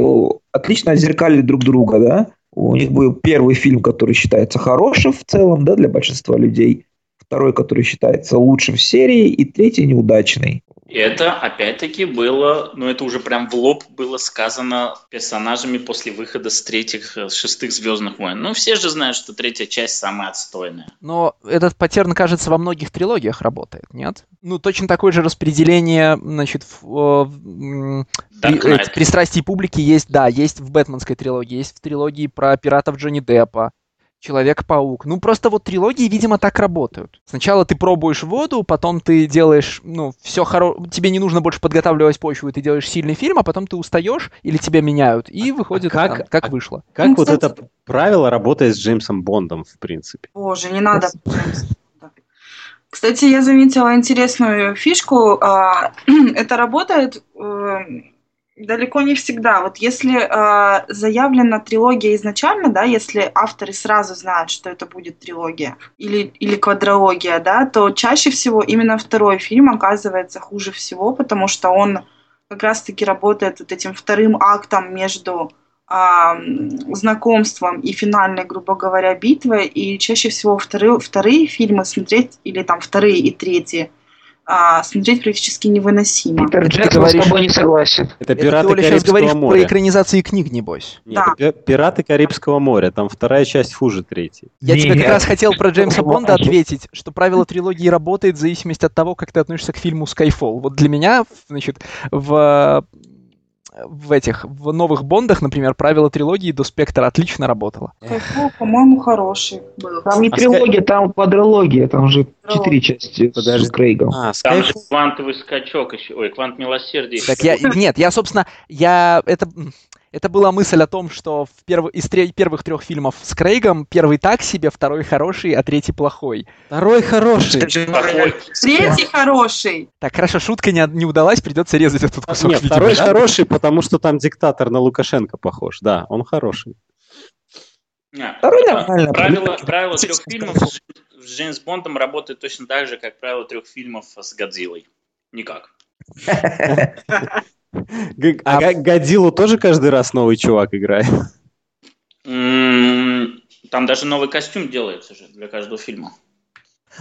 отлично отзеркалили друг друга, да? У них был первый фильм, который считается хорошим в целом, да, для большинства людей. Второй, который считается лучшим в серии, и третий неудачный. Это, опять-таки, было, ну это уже прям в лоб было сказано персонажами после выхода с третьих, э, с шестых «Звездных войн». Ну, все же знают, что третья часть самая отстойная. Но этот паттерн, кажется, во многих трилогиях работает, нет? Ну, точно такое же распределение, значит, в, э, в, при- э, пристрастий публики есть, да, есть в Бэтменской трилогии, есть в трилогии про пиратов Джонни Деппа, Человек-паук. Ну, просто вот трилогии, видимо, так работают. Сначала ты пробуешь воду, потом ты делаешь, ну, все хоро... Тебе не нужно больше подготавливать почву, и ты делаешь сильный фильм, а потом ты устаешь, или тебя меняют, и выходит как- там, как а- вышло. Как Ну, вот кстати- это правило работает с Джеймсом Бондом, в принципе? Боже, не надо. [laughs] Кстати, я заметила интересную фишку. а, [clears throat] Это работает э, далеко не всегда. Вот если э, заявлена трилогия изначально, да, если авторы сразу знают, что это будет трилогия или, или квадрология, да, то чаще всего именно второй фильм оказывается хуже всего, потому что он как раз-таки работает вот этим вторым актом между м, знакомством и финальной, грубо говоря, битвой. И чаще всего вторые, вторые фильмы смотреть, или там вторые и третьи, а, смотреть практически невыносимо. Питер ты Джексон говоришь- с тобой не согласен. Это Это «Пираты ты, Оля, сейчас Карибского говоришь про моря». экранизации книг, небось. Нет, Да. это «Пи- «Пираты Карибского моря». Там вторая часть хуже третьей. Я тебе как Нет. раз хотел про Джеймса Ну, Бонда ладно. ответить, что правило трилогии работает в зависимости от того, как ты относишься к фильму Skyfall. Вот для меня, значит, в в этих, в новых Бондах, например, правило трилогии до Спектра отлично работало. Skyfall, по-моему, хороший был. Там не А трилогия, там квадрология, там же четыре части Подожди. с Крейгом. А, Там же квантовый скачок еще, ой, квант милосердия. Так я, нет, я, собственно, я, это, это была мысль о том, что в перв- из тре- первых трех фильмов с Крейгом первый так себе, второй хороший, а третий плохой. Второй хороший. Плохой. Третий хороший. Так, хорошо, шутка не, не удалась, придется резать этот кусок. Нет, видимо, второй да? хороший, потому что там диктатор на Лукашенко похож. Да, он хороший. Не, Второй а, нормально, Правило, правило трех фильмов с с Джеймс Бондом работает точно так же, как правило трех фильмов с Годзиллой. Никак. [laughs] А Годзиллу тоже каждый раз новый чувак играет? Там даже новый костюм делается же для каждого фильма.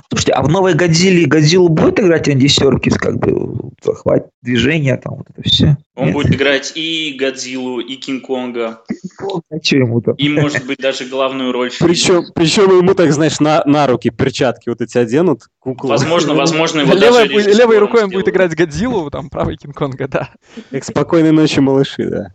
Слушайте, а в новой Годзилле Годзиллу будет играть Анди Серкис, как бы захват движения, там вот это все? Он будет играть и Годзиллу, и Кинг-Конга, А что ему там? и, может быть, даже главную роль в. Причем, причем ему так, знаешь, на, на руки перчатки вот эти оденут, куклу. Возможно, [laughs] возможно, его Левой, даже левой рукой он будет играть Годзиллу, там правой Кинг-Конга, да. Как спокойной ночи, малыши, да.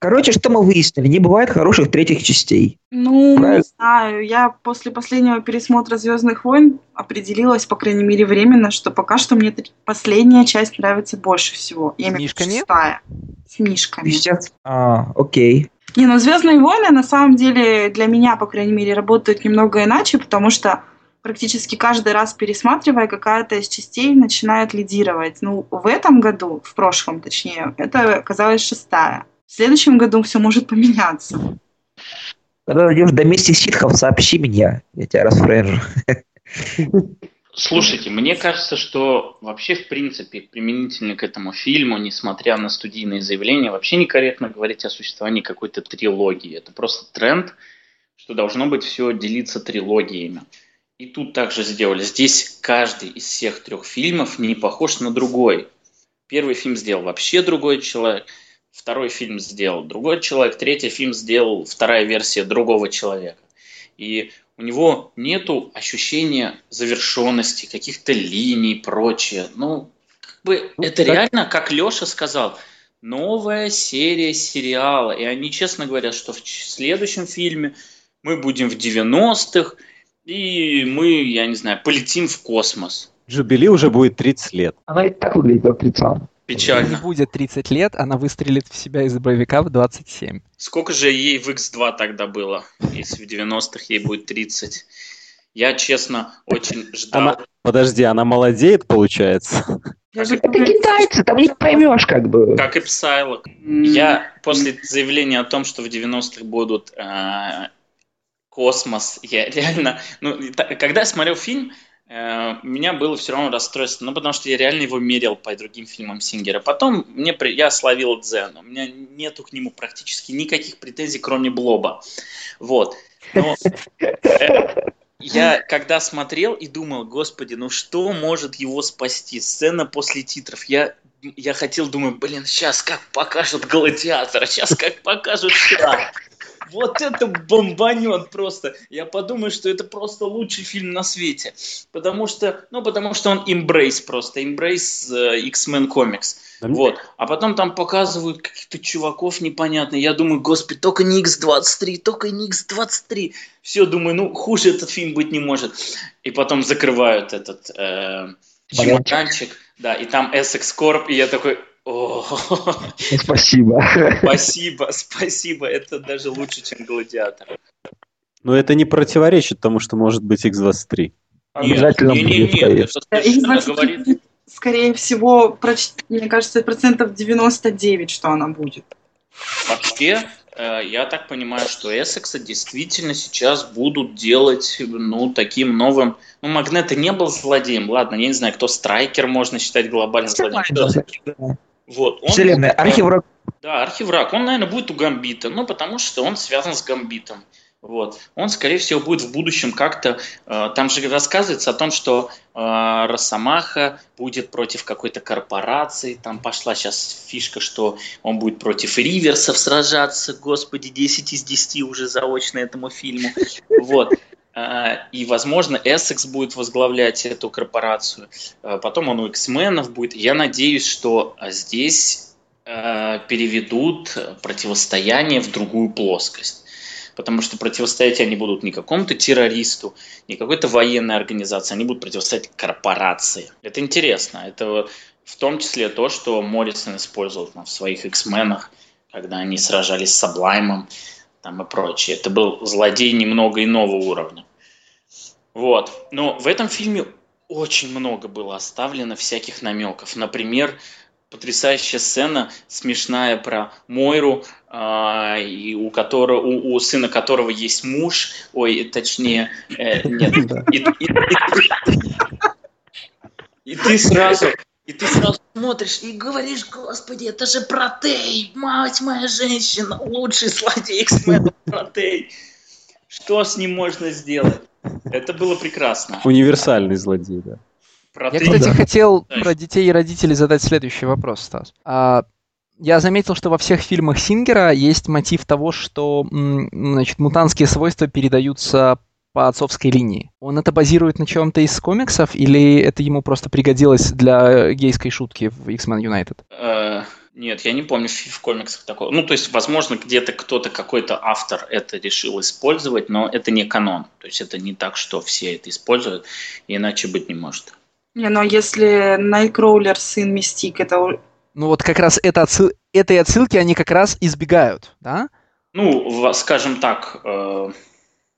Короче, что мы выяснили? Не бывает хороших третьих частей. Ну, Правильно. не знаю. Я после последнего пересмотра Звездных войн определилась, по крайней мере, временно, что пока что мне последняя часть нравится больше всего. Я С мишками? шестая. С мишками. Сейчас. А, окей. Не, ну Звездные войны на самом деле для меня, по крайней мере, работают немного иначе, потому что практически каждый раз пересматривая, какая-то из частей начинает лидировать. Ну, в этом году, в прошлом точнее, это оказалась шестая. В следующем году все может поменяться. Когда дойдешь до мести ситхов, сообщи мне. Я тебя расфренжу. Слушайте, мне кажется, что вообще, в принципе, применительно к этому фильму, несмотря на студийные заявления, вообще некорректно говорить о существовании какой-то трилогии. Это просто тренд, что что должно быть все делиться трилогиями. И тут также сделали. Здесь каждый из всех трех фильмов не похож на другой. Первый фильм сделал вообще другой человек, второй фильм сделал другой человек, третий фильм сделал вторая версия другого человека. И у него нету ощущения завершенности, каких-то линий, прочее. Ну, как бы ну, это так... реально, как Леша сказал, новая серия сериала. И они честно говорят, что в следующем фильме мы будем в 90-х, и мы, я не знаю, полетим в космос. Джубили уже будет 30 лет. Она и так выглядит как 30. Печально. Не будет 30 лет, она выстрелит в себя из боевика в 27. Сколько же ей в X2 тогда было, если в 90-х ей будет 30? Я, честно, очень ждал. Она... Подожди, она молодеет, получается? Это китайцы, там не поймешь как бы. Как и Псайлок. Я после заявления о том, что в 90-х будут э, космос, я [laughs] реально... Ну, когда я смотрел фильм, у меня было все равно расстройство, ну, потому что я реально его мерил по другим фильмам Сингера. Потом мне, я словил Дзен, у меня нету к нему практически никаких претензий, кроме Блоба. Вот. Но э, я когда смотрел и думал, господи, ну что может его спасти? Сцена после титров. Я я хотел, думаю, блин, сейчас как покажут гладиатора, сейчас как покажут шаг. Вот это бомбанет просто. Я подумаю, что это просто лучший фильм на свете. Потому что, ну, потому что он embrace просто, embrace uh, X-Men Comics. Да вот. А потом там показывают каких-то чуваков непонятных. Я думаю, господи, только не X23, только не X23. Все, думаю, ну, хуже этот фильм быть не может. И потом закрывают этот э, чемоданчик. Да, и там Essex Corp, и я такой, [laughs] Спасибо. Спасибо, спасибо. Это даже лучше, чем гладиатор. Но это не противоречит тому, что может быть X23. Обязательно нет, нет, нет, нет. говорит... Скорее всего, мне кажется, процентов 99, что она будет. Вообще, э, я так понимаю, что Эссекса действительно сейчас будут делать, ну, таким новым... Ну, Магнета не был злодеем, ладно, я не знаю, кто Страйкер можно считать глобальным злодеем. Вот, он, Вселенная, архивраг. Да, архивраг. Он, наверное, будет у Гамбита, ну, потому что он связан с Гамбитом. Вот. Он, скорее всего, будет в будущем как-то... Э, там же рассказывается о том, что э, Росомаха будет против какой-то корпорации. Там пошла сейчас фишка, что он будет против Риверсов сражаться. Господи, 10 из 10 уже заочно этому фильму. Вот. А, и, возможно, Essex будет возглавлять эту корпорацию. А, потом он у X-менов будет. Я надеюсь, что а, здесь переведут противостояние в другую плоскость. Потому что противостоять они будут не какому-то террористу, не какой-то военной организации, они будут противостоять корпорации. Это интересно. Это в том числе то, что Моррисон использовал в своих X-менах, когда они сражались с Саблаймом там и прочее. Это был злодей немного иного уровня. Вот. Но в этом фильме очень много было оставлено всяких намеков. Например, потрясающая сцена, смешная про Мойру, э, и у, которого, у, у сына которого есть муж, ой, точнее, э, нет. [laughs] И, и, и, и ты сразу и ты сразу смотришь и говоришь, господи, это же Протей, мать моя женщина, лучший злодей X-Men Протей. Что с ним можно сделать? Это было прекрасно. Универсальный злодей, да. Протей, я, кстати, да. хотел про детей и родителей задать следующий вопрос, Стас. А, я заметил, что во всех фильмах Сингера есть мотив того, что значит, мутантские свойства передаются по отцовской линии. Он это базирует на чем-то из комиксов, или это ему просто пригодилось для гейской шутки в X-Men United? Uh, нет, я не помню в комиксах такого. Ну, то есть, возможно, где-то кто-то, какой-то автор это решил использовать, но это не канон. То есть, это не так, что все это используют, иначе быть не может. Не, но если Найткроулер сын Мистик, это... Ну, вот как раз это отсыл... этой отсылки они как раз избегают, да? Ну, скажем так, э,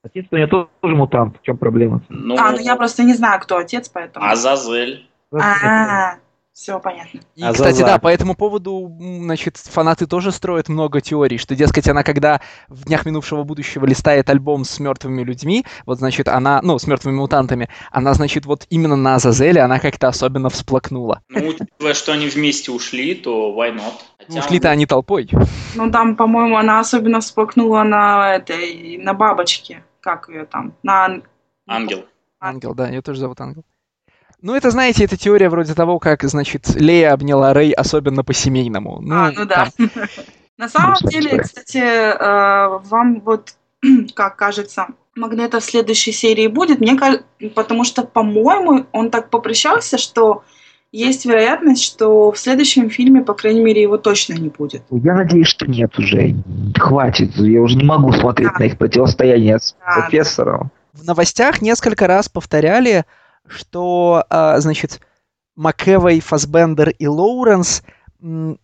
Отец у нее тоже мутант. В чем проблема? Ну, а, ну я просто не знаю, кто отец, поэтому. Азазель. А, все понятно. И, А кстати, да, по этому поводу, значит, фанаты тоже строят много теорий, что, дескать, она когда в днях минувшего будущего листает альбом с мертвыми людьми, вот, значит, она, ну, с мертвыми мутантами, она, значит, вот именно на Азазеле она как-то особенно всплакнула. Ну, учитывая, что они вместе ушли, то why not? Хотя Ушли-то он- они толпой. Ну, там, по-моему, она особенно всплакнула на этой, на бабочке. Как ее там? На... ан- Ангел. Ангел, да, ее тоже зовут Ангел. Ну, это, знаете, это теория вроде того, как, значит, Лея обняла Рэй особенно по-семейному. А, ну да. там, [laughs] На самом деле, кстати, э, вам вот, [clears throat] как кажется, Магнета в следующей серии будет, мне кажется, потому что, по-моему, он так попрощался, что есть вероятность, что в следующем фильме, по крайней мере, его точно не будет. Я надеюсь, что нет уже. Хватит. Я уже не могу смотреть Да. на их противостояние с Да, да. профессором. В новостях несколько раз повторяли, что, а, значит, МакЭвой, Фасбендер и Лоуренс м,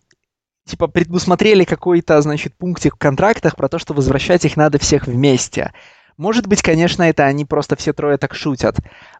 типа предусмотрели какой-то, значит, пунктик в контрактах про то, что возвращать их надо всех вместе. Может быть, конечно, это они просто все трое так шутят.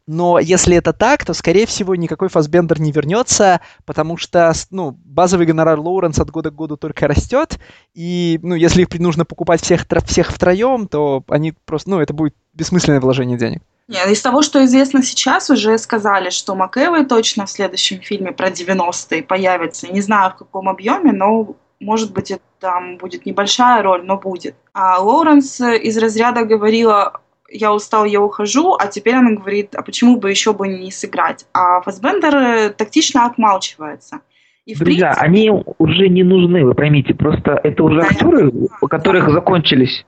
Но если это так, то, скорее всего, никакой Фасбендер не вернется, потому что, ну, базовый гонорар Лоуренс от года к году только растет, и, ну, если их нужно покупать всех, всех втроем, то они просто, ну, это будет бессмысленное вложение денег. Нет, из того, что известно сейчас, уже сказали, что МакЭвой точно в следующем фильме про 90-е появится. Не знаю, в каком объеме, но, может быть, это там будет небольшая роль, но будет. А Лоуренс из разряда говорила, я устал, я ухожу, а теперь она говорит, а почему бы еще бы не сыграть? А Фасбендер тактично отмалчивается. И, Друзья, принципе, они уже не нужны, вы поймите. Просто это уже Да, актеры, у которых закончились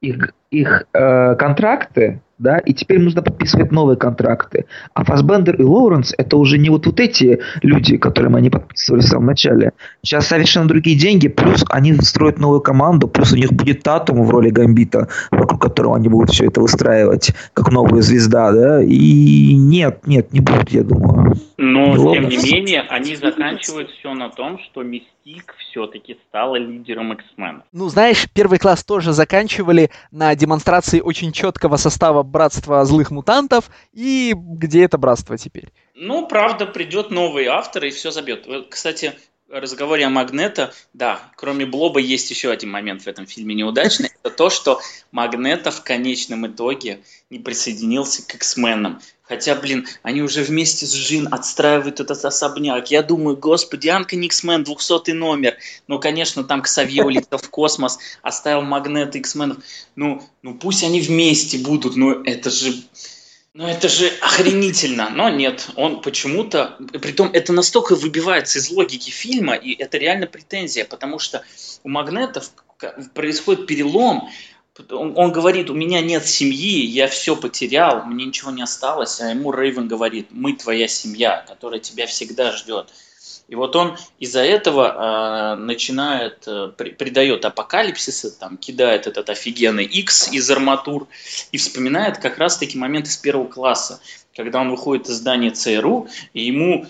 их, их э, контракты, да, и теперь нужно подписывать новые контракты. А Фасбендер и Лоуренс это уже не вот, вот эти люди, которым они подписывали в самом начале. Сейчас совершенно другие деньги, плюс они строят новую команду, плюс у них будет Татум в роли Гамбита, вокруг которого они будут все это выстраивать, как новая звезда, да, и нет, нет, не будет, я думаю. Но, Ну, тем не менее, они заканчивают все на том, что Мистик все-таки стала лидером X-Men. Ну, знаешь, первый класс тоже заканчивали на демонстрации очень четкого состава братства злых мутантов, и где это братство теперь? Ну, правда, придет новый автор и все забьет. Вот, Кстати, разговоре о Магнето, да, кроме Блоба есть еще один момент в этом фильме неудачный. [laughs] Это то, что Магнето в конечном итоге не присоединился к X-менам. Хотя, блин, они уже вместе с Джин отстраивают этот особняк. Я думаю, господи, Анка Никсмен, 200 номер. Ну, конечно, там Ксавье улетел в космос, оставил Магнета X-менов. Ну, ну, пусть они вместе будут, но это же... Ну это же охренительно, но нет, он почему-то, притом это настолько выбивается из логики фильма, и это реально претензия, потому что у Магнетов происходит перелом, он, он говорит, у меня нет семьи, я все потерял, мне ничего не осталось, а ему Рейвен говорит, мы твоя семья, которая тебя всегда ждет. И вот он из-за этого э, начинает, э, при, придает апокалипсиса, там, кидает этот офигенный X из арматур и вспоминает как раз-таки момент из первого класса, когда он выходит из здания ЦРУ, и ему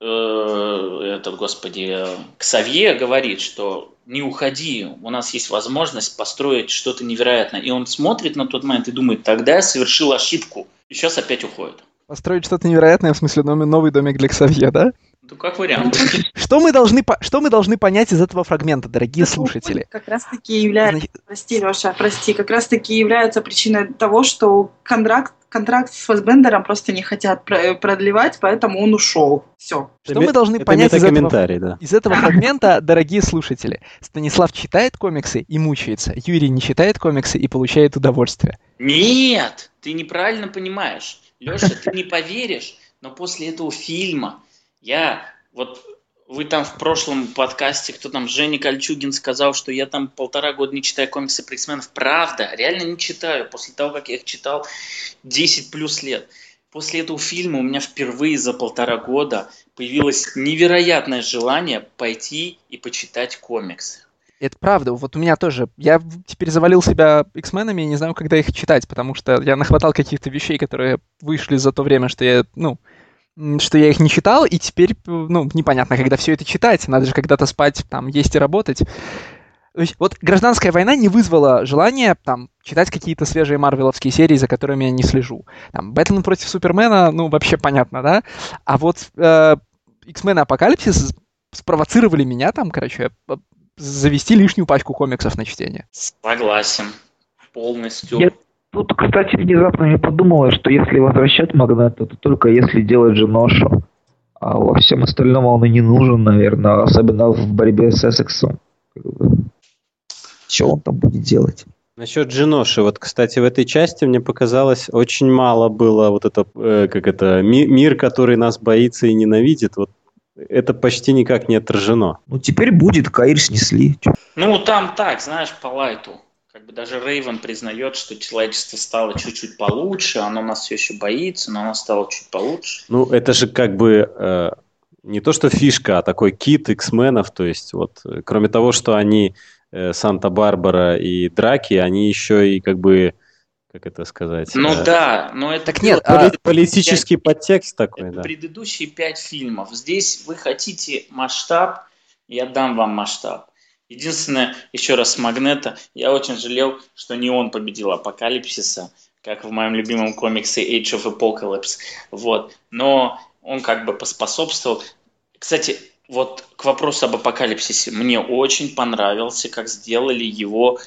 этот, господи, э, Ксавье говорит, что не уходи, у нас есть возможность построить что-то невероятное. И он смотрит на тот момент и думает, тогда я совершил ошибку. И сейчас опять уходит. Построить что-то невероятное, в смысле новый, новый домик для Ксавье, да? Ну, как вариант. [laughs] Что мы, должны, что мы должны понять из этого фрагмента, дорогие слушатели? Как раз таки является, прости, Леша, прости, как раз таки является причиной того, что контракт, контракт с Фасбендером просто не хотят про- продлевать, поэтому он ушел. Все. Что мы должны это понять из этого, да. из этого [laughs] фрагмента, дорогие слушатели? Станислав читает комиксы и мучается. Юрий не читает комиксы и получает удовольствие. Нет, ты неправильно понимаешь. Леша, ты не поверишь, но после этого фильма я вот вы там в прошлом подкасте, кто там, Женя Кольчугин сказал, что я там полтора года не читаю комиксы про X-менов. Правда, реально не читаю. После того, как я их читал 10 плюс лет. После этого фильма у меня впервые за полтора года появилось невероятное желание пойти и почитать комиксы. Это правда, вот у меня тоже. Я теперь завалил себя X-менами и не знаю, когда их читать, потому что я нахватал каких-то вещей, которые вышли за то время, что я, ну, что я их не читал, и теперь, ну, непонятно, когда все это читать. Надо же когда-то спать, там, есть и работать. То есть, вот гражданская война не вызвала желания там читать какие-то свежие марвеловские серии, за которыми я не слежу. Там Бэтмен против Супермена, ну, вообще понятно, да? А вот э, X-Men Апокалипсис спровоцировали меня там, короче, завести лишнюю пачку комиксов на чтение. Согласен. Полностью. Я тут, кстати, внезапно мне подумала, что если возвращать Магнета, то только если делать же ношу. А во всем остальном он и не нужен, наверное, особенно в борьбе с Эссексом. Что он там будет делать? Насчет Джиноши, вот, кстати, в этой части мне показалось, очень мало было вот это, э, как это, ми- мир, который нас боится и ненавидит, вот это почти никак не отражено. Ну, теперь будет, Каир снесли. Ну, там так, знаешь, по лайту. Как бы даже Рейвен признает, что человечество стало чуть-чуть получше, оно нас все еще боится, но оно стало чуть получше. Ну, это же как бы э, не то, что фишка, а такой кит X-менов, то есть вот, э, кроме того, что они э, Санта-Барбара и Драки, они еще и как бы как это сказать? Ну э, да, но это так нет, а... политический 5, подтекст такой, да. Предыдущие пять фильмов. Здесь вы хотите масштаб, я дам вам масштаб. Единственное, еще раз с Магнета, я очень жалел, что не он победил Апокалипсиса, как в моем любимом комиксе Age of Apocalypse. Вот. Но он как бы поспособствовал. Кстати, вот к вопросу об апокалипсисе. Мне очень понравился, как сделали его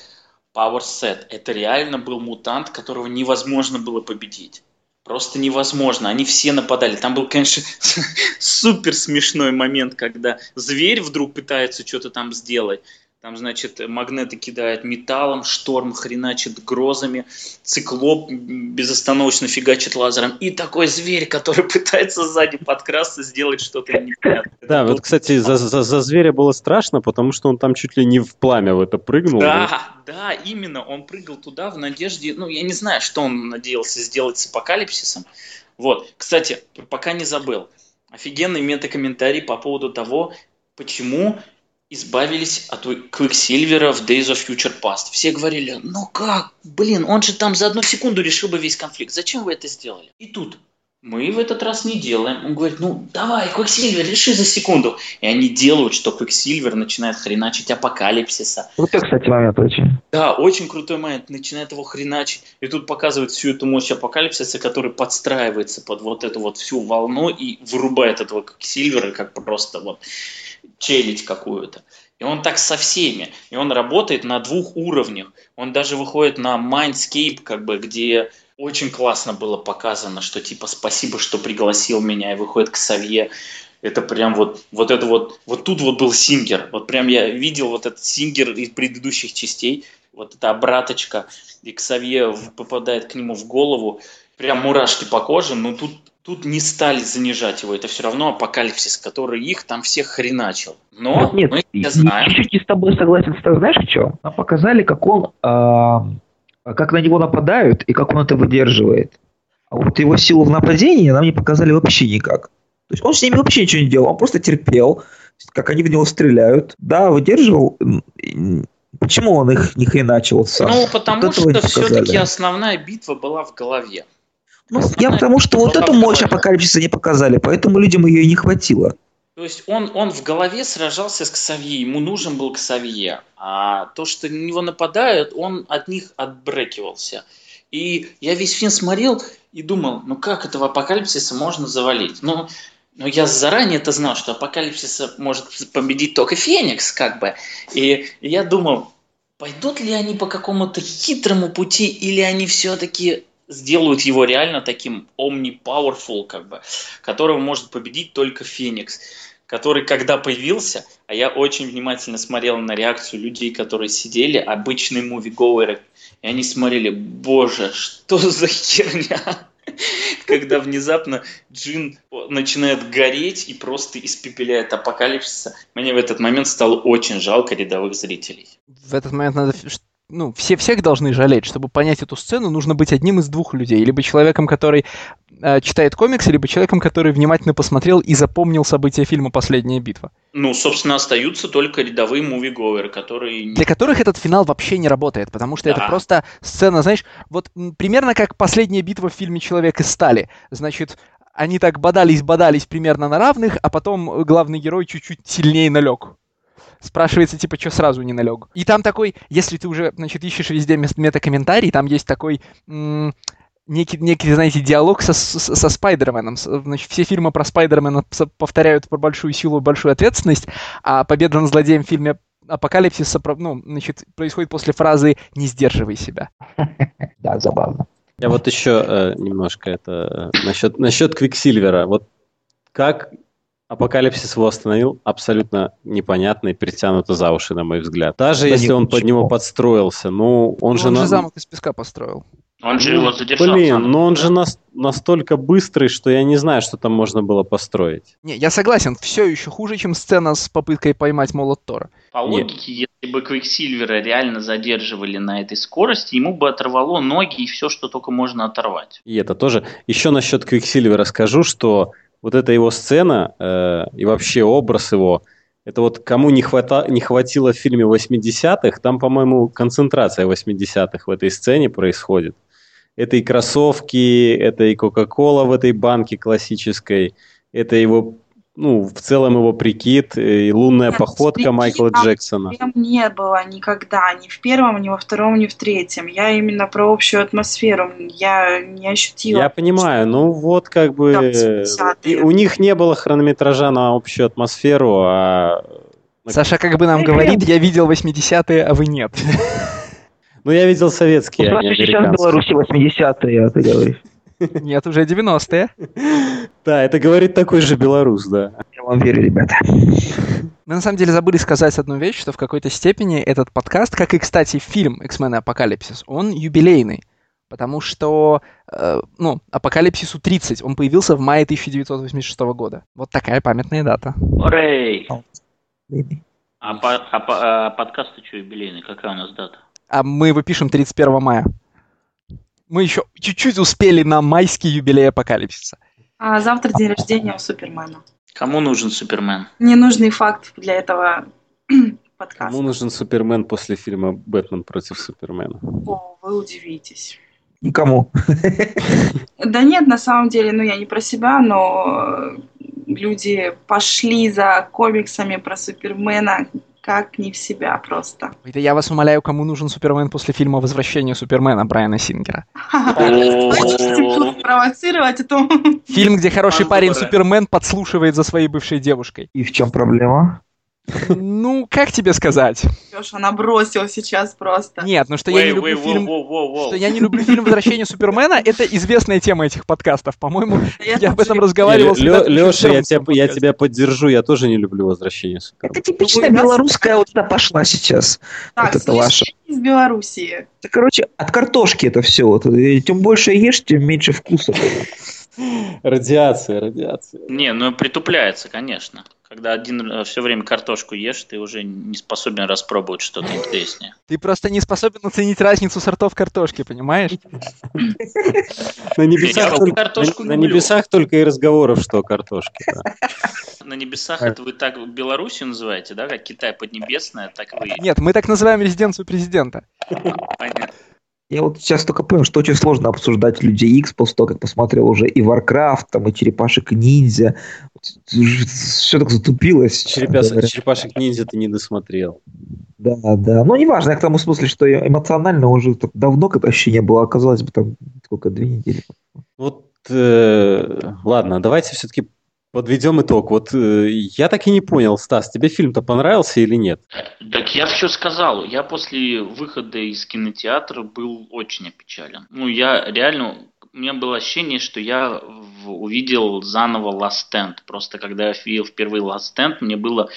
Power Set. Это реально был мутант, которого невозможно было победить. Просто невозможно. Они все нападали. Там был, конечно, [laughs] супер смешной момент, когда зверь вдруг пытается что-то там сделать. Там, значит, магнеты кидают металлом, шторм хреначит грозами, циклоп безостановочно фигачит лазером. И такой зверь, который [laughs] пытается сзади подкрасться, сделать что-то непонятное. Да, вот, кстати, за, за, за зверя было страшно, потому что он там чуть ли не в пламя в это прыгнул. Да, да, именно. Он прыгал туда в надежде, ну, я не знаю, что он надеялся сделать с апокалипсисом. Вот, кстати, пока не забыл. Офигенный метакомментарий по поводу того, почему избавились от Квиксильвера в Days of Future Past. Все говорили, ну как, блин, он же там за одну секунду решил бы весь конфликт. Зачем вы это сделали? И тут мы в этот раз не делаем. Он говорит, ну давай, Квиксильвер, реши за секунду. И они делают, что Квиксильвер начинает хреначить апокалипсиса. Крутой, кстати, момент очень. Да, очень крутой момент. Начинает его хреначить. И тут показывают всю эту мощь апокалипсиса, который подстраивается под вот эту вот всю волну и вырубает этого Квиксильвера как просто вот челить какую-то. И он так со всеми. И он работает на двух уровнях. Он даже выходит на Mindscape, как бы, где очень классно было показано, что типа спасибо, что пригласил меня, и выходит к Савье. Это прям вот, вот это вот, вот тут вот был Сингер. Вот прям я видел вот этот Сингер из предыдущих частей. Вот эта обраточка, и Ксавье попадает к нему в голову. Прям мурашки по коже, но тут тут не стали занижать его. Это все равно апокалипсис, который их там всех хреначил. Но Нет, мы это знаем. Не с тобой согласен. Знаешь в чем? Нам показали, как он, э, как на него нападают и как он это выдерживает. А вот его силу в нападении нам не показали вообще никак. То есть он с ними вообще ничего не делал, он просто терпел, как они в него стреляют. Да, выдерживал. Почему он их не хреначил сам? Ну, потому вот что все-таки основная битва была в голове. Ну, я потому что вот эту мощь апокалипсиса не показали, поэтому людям ее и не хватило. То есть он, он в голове сражался с Ксавье, ему нужен был Ксавье. А то, что на него нападают, он от них отбрекивался. И я весь фильм смотрел и думал, ну как этого апокалипсиса можно завалить? Ну, ну я заранее это знал, что апокалипсиса может победить только Феникс, как бы. И я думал, пойдут ли они по какому-то хитрому пути, или они все-таки сделают его реально таким omni-powerful, как бы, которого может победить только Феникс, который когда появился, а я очень внимательно смотрел на реакцию людей, которые сидели, обычные мувиговеры, и они смотрели, боже, что за херня? [laughs] Когда внезапно Джин начинает гореть и просто испепеляет апокалипсиса, мне в этот момент стало очень жалко рядовых зрителей. В этот момент надо ну, все всех должны жалеть. Чтобы понять эту сцену, нужно быть одним из двух людей. Либо человеком, который э, читает комиксы, либо человеком, который внимательно посмотрел и запомнил события фильма «Последняя битва». Ну, собственно, остаются только рядовые мувиговеры, которые... Для которых этот финал вообще не работает, потому что да. это просто сцена, знаешь, вот примерно как «Последняя битва» в фильме «Человек из стали». Значит, они так бодались-бодались примерно на равных, а потом главный герой чуть-чуть сильнее налег спрашивается, типа, что сразу не налег. И там такой, если ты уже, значит, ищешь везде метакомментарий, там есть такой м- некий, некий, знаете, диалог со, со, со Спайдерменом. Значит, все фильмы про Спайдермена повторяют про большую силу и большую ответственность, а победа над злодеем в фильме Апокалипсис ну, значит, происходит после фразы «не сдерживай себя». [laughs] Да, забавно. Я вот еще э, немножко это э, насчет, насчет Квиксильвера. Вот как Апокалипсис его остановил абсолютно непонятно и притянуто за уши, на мой взгляд. Даже да если он под него подстроился, ну он, он же... Он же замок из песка построил. Он же его задержал. Блин, но он же нас, настолько быстрый, что я не знаю, что там можно было построить. Не, я согласен, все еще хуже, чем сцена с попыткой поймать молот Тора. По логике, Нет. если бы Квиксильвера реально задерживали на этой скорости, ему бы оторвало ноги и все, что только можно оторвать. И это тоже. Еще насчет Квиксильвера скажу, что вот эта его сцена э, и вообще образ его, это вот кому не, хвата, не хватило в фильме 80-х, там, по-моему, концентрация 80-х в этой сцене происходит. Это и кроссовки, это и Кока-Кола в этой банке классической, это его ну, в целом его прикид и лунная Нет, походка Майкла Джексона. не было никогда, ни в первом, ни во втором, ни в третьем. Я именно про общую атмосферу, я не ощутила. Я понимаю, ну вот как бы у них не было хронометража на общую атмосферу, а... Саша как бы нам говорит, я видел 80-е, а вы нет. Ну, я видел советские, а не сейчас в Беларуси 80-е, а ты говоришь. Нет, уже 90-е. [laughs] Да, это говорит такой же белорус, да. Я вам верю, ребята. Мы на самом деле забыли сказать одну вещь, что в какой-то степени этот подкаст, как и, кстати, фильм «X-Men Апокалипсис», он юбилейный. Потому что, э, ну, Апокалипсису 30, он появился в мае 1986 года. Вот такая памятная дата. Урей! А, по, а, по, а подкаст что юбилейный? Какая у нас дата? А мы его пишем 31 мая мы еще чуть-чуть успели на майский юбилей апокалипсиса. А завтра день рождения у Супермена. Кому нужен Супермен? Ненужный факт для этого [clears throat] подкаста. Кому нужен Супермен после фильма «Бэтмен против Супермена»? О, вы удивитесь. Никому. [laughs] Да нет, на самом деле, ну я не про себя, но люди пошли за комиксами про Супермена как не в себя просто. Это я вас умоляю, кому нужен Супермен после фильма «Возвращение Супермена» Брайана Сингера? провоцировать. Фильм, где хороший парень Супермен подслушивает за своей бывшей девушкой. И в чем проблема? Ну, как тебе сказать? Леша, она бросила сейчас просто. Нет, ну что я не люблю фильм... Что я не люблю фильм «Возвращение Супермена» — это известная тема этих подкастов. По-моему, я об этом разговаривал с Леша, я тебя поддержу, я тоже не люблю «Возвращение Супермена». Это типичная белорусская вот это пошла сейчас. Так, это ваша. из Белоруссии. Короче, от картошки это все. Тем больше ешь, тем меньше вкуса. Радиация, радиация. Не, ну притупляется, конечно. Когда один э, все время картошку ешь, ты уже не способен распробовать что-то интереснее. Ты просто не способен оценить разницу сортов картошки, понимаешь? На небесах только и разговоров, что картошки. На небесах это вы так Белоруссию называете, да, как Китай Поднебесная, так вы... Нет, мы так называем резиденцию президента. Понятно. Я вот сейчас только понял, что очень сложно обсуждать Людей X после того, как посмотрел уже и Warcraft, там, и Черепашек Ниндзя. Все так затупилось. Черепас... Черепашек Ниндзя ты не досмотрел. Да, да. Но неважно, я к тому смысле, что эмоционально уже так давно как ощущение было, оказалось бы там сколько, две недели. Вот, э, ладно, давайте все-таки Подведем итог. Вот э, я так и не понял, Стас, тебе фильм-то понравился или нет? Так я все сказал. Я после выхода из кинотеатра был очень опечален. Ну, я реально... У меня было ощущение, что я в, увидел заново Last Stand. Просто когда я видел впервые Last Stand, мне было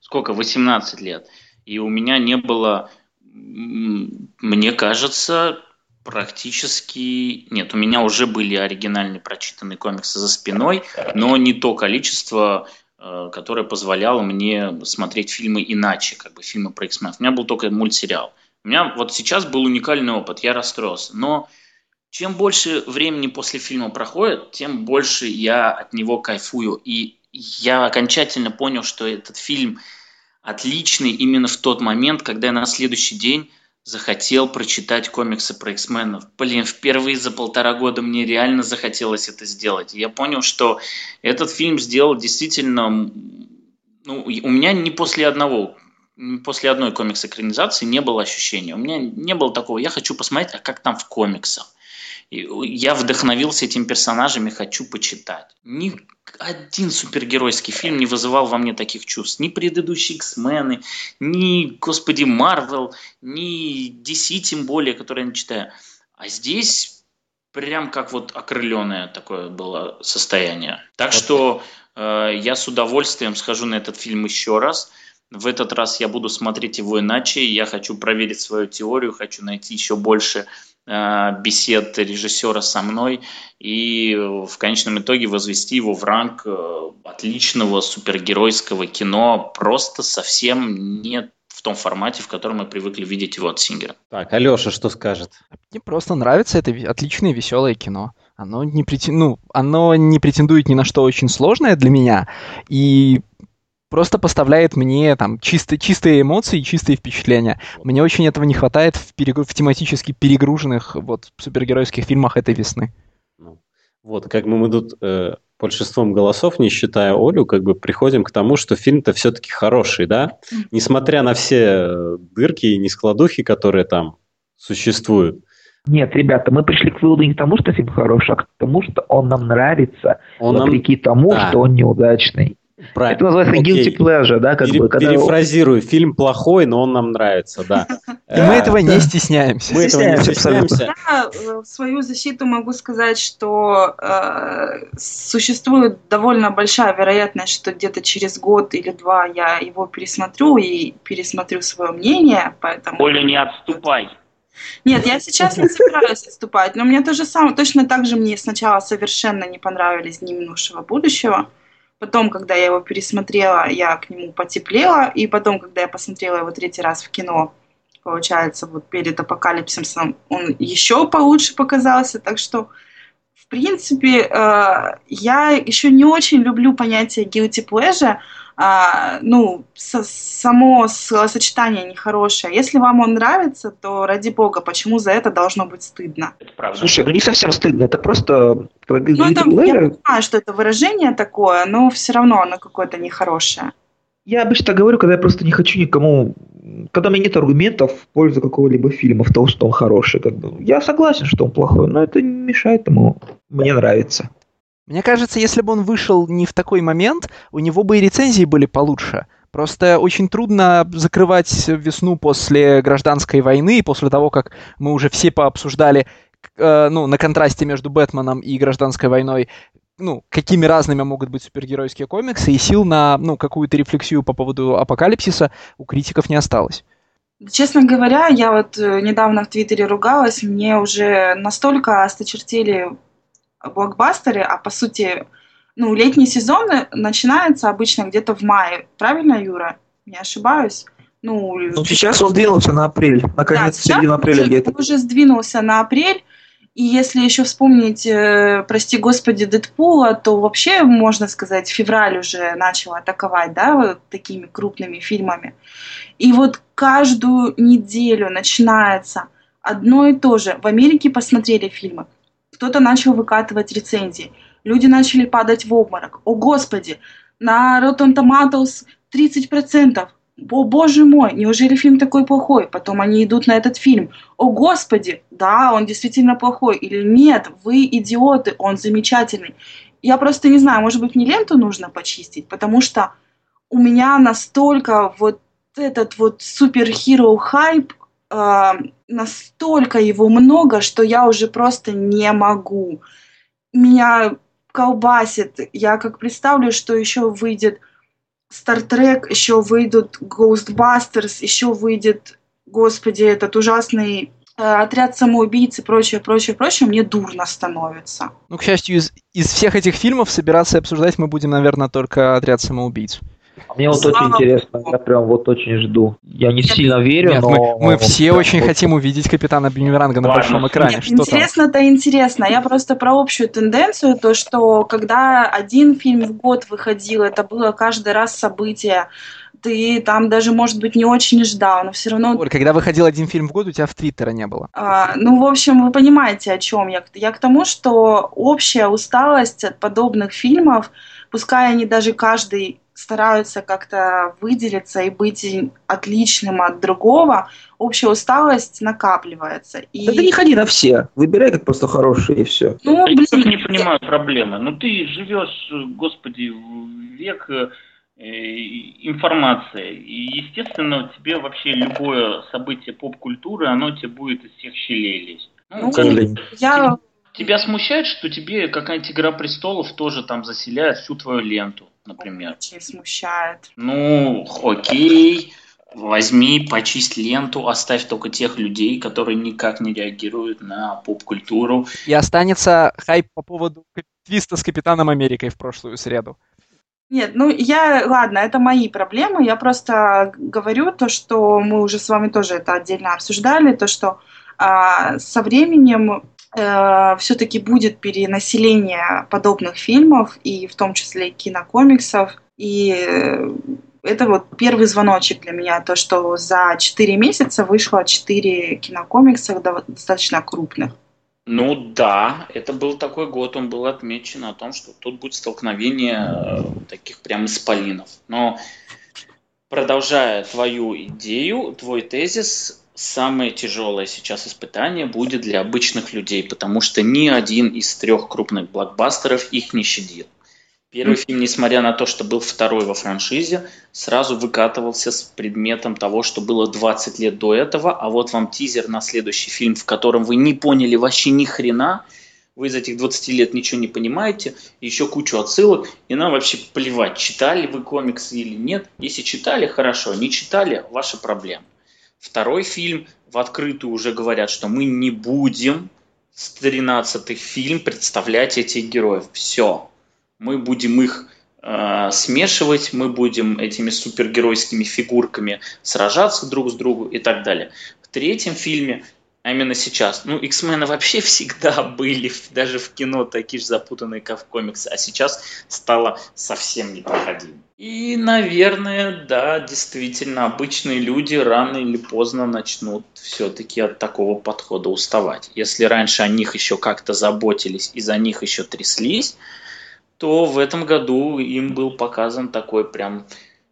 сколько? 18 лет. И у меня не было, мне кажется, практически... Нет, у меня уже были оригинальные прочитанные комиксы за спиной, но не то количество, э, которое позволяло мне смотреть фильмы иначе, как бы фильмы про X-Men. У меня был только мультсериал. У меня вот сейчас был уникальный опыт, я расстроился. Но чем больше времени после фильма проходит, тем больше я от него кайфую. И я окончательно понял, что этот фильм отличный именно в тот момент, когда я на следующий день захотел прочитать комиксы про X-менов. Блин, впервые за полтора года мне реально захотелось это сделать. Я понял, что этот фильм сделал действительно... Ну, у меня не после одного после одной комикс-экранизации не было ощущения. У меня не было такого, я хочу посмотреть, а как там в комиксах. Я вдохновился этими персонажами, хочу почитать. Ни один супергеройский фильм не вызывал во мне таких чувств. Ни предыдущие X-мены, ни, господи, Марвел, ни DC тем более, которые я не читаю. А здесь прям как вот окрыленное такое было состояние. Так что э, я с удовольствием схожу на этот фильм еще раз. В этот раз я буду смотреть его иначе. Я хочу проверить свою теорию, хочу найти еще больше Э, бесед режиссера со мной и в конечном итоге возвести его в ранг э, отличного супергеройского кино просто совсем не в том формате, в котором мы привыкли видеть его от Сингера. Так, Алеша что скажет? Мне просто нравится это отличное веселое кино. Оно не, претен... ну, оно не претендует ни на что очень сложное для меня, и просто поставляет мне там чисто, чистые эмоции, чистые впечатления. Мне очень этого не хватает в, перегру... в тематически перегруженных вот супергеройских фильмах этой весны. Ну, вот, как мы, мы тут э, большинством голосов, не считая Олю, как бы приходим к тому, что фильм-то все-таки хороший, да? Несмотря на все э, дырки и нескладухи, которые там существуют. Нет, ребята, мы пришли к выводу не к тому, что фильм хороший, а к тому, что он нам нравится, он вопреки нам... тому, да. что он неудачный. Правильно. Это называется Окей. guilty pleasure, да? Как Пере- бы, когда... Перефразирую, фильм плохой, но он нам нравится, да. [laughs] И мы этого не стесняемся. Мы этого не стесняемся. Я э, в свою защиту могу сказать, что э, существует довольно большая вероятность, что где-то через год или два я его пересмотрю и пересмотрю свое мнение, поэтому... Оля, не отступай. Нет, я сейчас не собираюсь отступать, но мне тоже самое, точно так же мне сначала совершенно не понравились «Дни минувшего будущего», Потом, когда я его пересмотрела, я к нему потеплела. И потом, когда я посмотрела его третий раз в кино, получается, вот перед апокалипсисом, он еще получше показался. Так что, в принципе, э, я еще не очень люблю понятие guilty pleasure, а, ну, со, само сочетание нехорошее. Если вам он нравится, то ради бога, почему за это должно быть стыдно? Слушай, ну не совсем стыдно, это просто... Ну, это, я понимаю, что это выражение такое, но все равно оно какое-то нехорошее. Я обычно говорю, когда я просто не хочу никому... Когда у меня нет аргументов в пользу какого-либо фильма, в том, что он хороший. Как бы. Я согласен, что он плохой, но это не мешает ему. Мне нравится. Мне кажется, если бы он вышел не в такой момент, у него бы и рецензии были получше. Просто очень трудно закрывать весну после гражданской войны, после того, как мы уже все пообсуждали, э, ну, на контрасте между Бэтменом и гражданской войной, ну, какими разными могут быть супергеройские комиксы, и сил на, ну, какую-то рефлексию по поводу апокалипсиса у критиков не осталось. Честно говоря, я вот э, недавно в Твиттере ругалась, мне уже настолько осточертели блокбастеры, а по сути, ну, летний сезон начинается обычно где-то в мае. Правильно, Юра? Не ошибаюсь? Ну, ну сейчас он двинулся на апрель. Наконец, да, середина апреля где-то. Он уже сдвинулся на апрель. И если еще вспомнить, э, прости господи, Дэдпула, то вообще, можно сказать, февраль уже начал атаковать, да, вот такими крупными фильмами. И вот каждую неделю начинается одно и то же. В Америке посмотрели фильмы кто-то начал выкатывать рецензии, люди начали падать в обморок. О, Господи, на Rotten Tomatoes 30%. О, боже мой, неужели фильм такой плохой? Потом они идут на этот фильм. О, Господи, да, он действительно плохой. Или нет, вы идиоты, он замечательный. Я просто не знаю, может быть, мне ленту нужно почистить, потому что у меня настолько вот этот вот супер-хиро хайп э, настолько его много, что я уже просто не могу. Меня колбасит. Я как представлю, что еще выйдет Star Trek, еще выйдут Ghostbusters, еще выйдет, господи, этот ужасный э, отряд самоубийц и прочее, прочее, прочее, мне дурно становится. Ну, к счастью, из, из всех этих фильмов собираться и обсуждать мы будем, наверное, только отряд самоубийц. Мне вот очень интересно, я прям вот очень жду. Я не сильно верю, Нет, но... Мы, мы все вот, очень вот. хотим увидеть капитана Бюмеранга на большом экране. Нет, интересно-то интересно. Я просто про общую тенденцию, то что когда один фильм в год выходил, это было каждый раз событие, ты там даже, может быть, не очень ждал, но все равно... Оль, когда выходил один фильм в год, у тебя в Твиттера не было. А, ну, в общем, вы понимаете, о чем я. Я к тому, что общая усталость от подобных фильмов, пускай они даже каждый стараются как-то выделиться и быть отличным от другого, общая усталость накапливается. И... Да ты не ходи на все, выбирай как просто хорошие и все. Ну, блин, я не понимаю проблемы. Ну ты живешь, господи, век э, информации. И, естественно, тебе вообще любое событие поп-культуры, оно тебе будет из всех щелей лезть. Ну, ну я... Тебя смущает, что тебе какая-нибудь «Игра престолов» тоже там заселяет всю твою ленту, например? Очень смущает. Ну, окей. Возьми, почисть ленту, оставь только тех людей, которые никак не реагируют на поп-культуру. И останется хайп по поводу твиста с Капитаном Америкой в прошлую среду. Нет, ну я, ладно, это мои проблемы. Я просто говорю то, что мы уже с вами тоже это отдельно обсуждали, то, что а, со временем э, все-таки будет перенаселение подобных фильмов, и в том числе и кинокомиксов. И это вот первый звоночек для меня, то, что за 4 месяца вышло 4 кинокомикса достаточно крупных. Ну да, это был такой год, он был отмечен о том, что тут будет столкновение э, таких прям исполинов. Но продолжая твою идею, твой тезис, самое тяжелое сейчас испытание будет для обычных людей, потому что ни один из трех крупных блокбастеров их не щадил. Первый фильм, несмотря на то, что был второй во франшизе, сразу выкатывался с предметом того, что было 20 лет до этого, а вот вам тизер на следующий фильм, в котором вы не поняли вообще ни хрена, вы из этих 20 лет ничего не понимаете, еще кучу отсылок, и нам вообще плевать, читали вы комиксы или нет. Если читали, хорошо, не читали, ваша проблема. Второй фильм в открытую уже говорят, что мы не будем с 13 фильм представлять этих героев. Все, мы будем их э, смешивать, мы будем этими супергеройскими фигурками сражаться друг с другом и так далее. В третьем фильме, а именно сейчас, ну, X-Men вообще всегда [laughs] были, даже в кино, такие же запутанные, как в комиксы, а сейчас стало совсем непроходимо. И, наверное, да, действительно, обычные люди рано или поздно начнут все-таки от такого подхода уставать. Если раньше о них еще как-то заботились и за них еще тряслись, то в этом году им был показан такой прям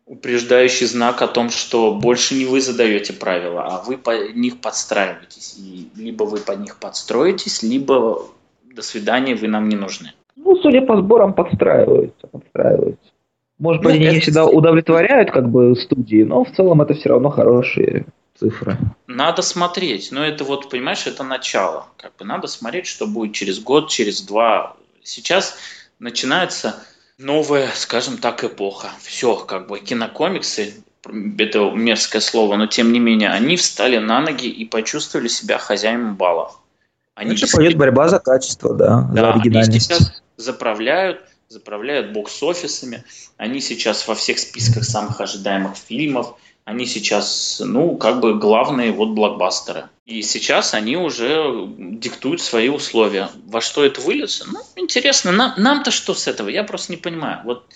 упреждающий знак о том, что больше не вы задаете правила, а вы по них подстраиваетесь. И либо вы под них подстроитесь, либо до свидания, вы нам не нужны. Ну, судя по сборам, подстраиваются, подстраиваются. Может быть, ну, они не всегда удовлетворяют как бы студии, но в целом это все равно хорошие цифры. Надо смотреть, но это вот, понимаешь, это начало. Как бы надо смотреть, что будет через год, через два. Сейчас начинается новая, скажем так, эпоха. Все, как бы кинокомиксы, это мерзкое слово, но тем не менее, они встали на ноги и почувствовали себя хозяином бала. Они Это пойдет борьба за качество, да, да за оригинальность. Они сейчас заправляют, заправляют бокс-офисами, они сейчас во всех списках самых ожидаемых фильмов, они сейчас, ну, как бы главные вот блокбастеры. И сейчас они уже диктуют свои условия. Во что это выльется? Ну, интересно. Нам, нам-то что с этого? Я просто не понимаю. Вот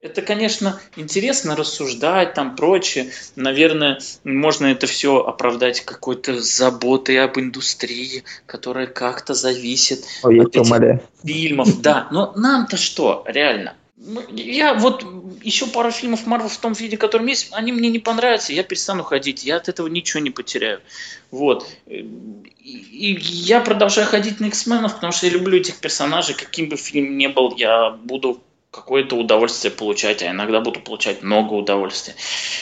это, конечно, интересно рассуждать, там прочее. Наверное, можно это все оправдать какой-то заботой об индустрии, которая как-то зависит Ой, от этих фильмов. Да, но нам-то что, реально? Ну, я вот еще пару фильмов Марвел в том виде, которым есть, они мне не понравятся, я перестану ходить, я от этого ничего не потеряю. Вот. И я продолжаю ходить на X-менов, потому что я люблю этих персонажей, каким бы фильм ни был, я буду какое-то удовольствие получать, а иногда буду получать много удовольствия.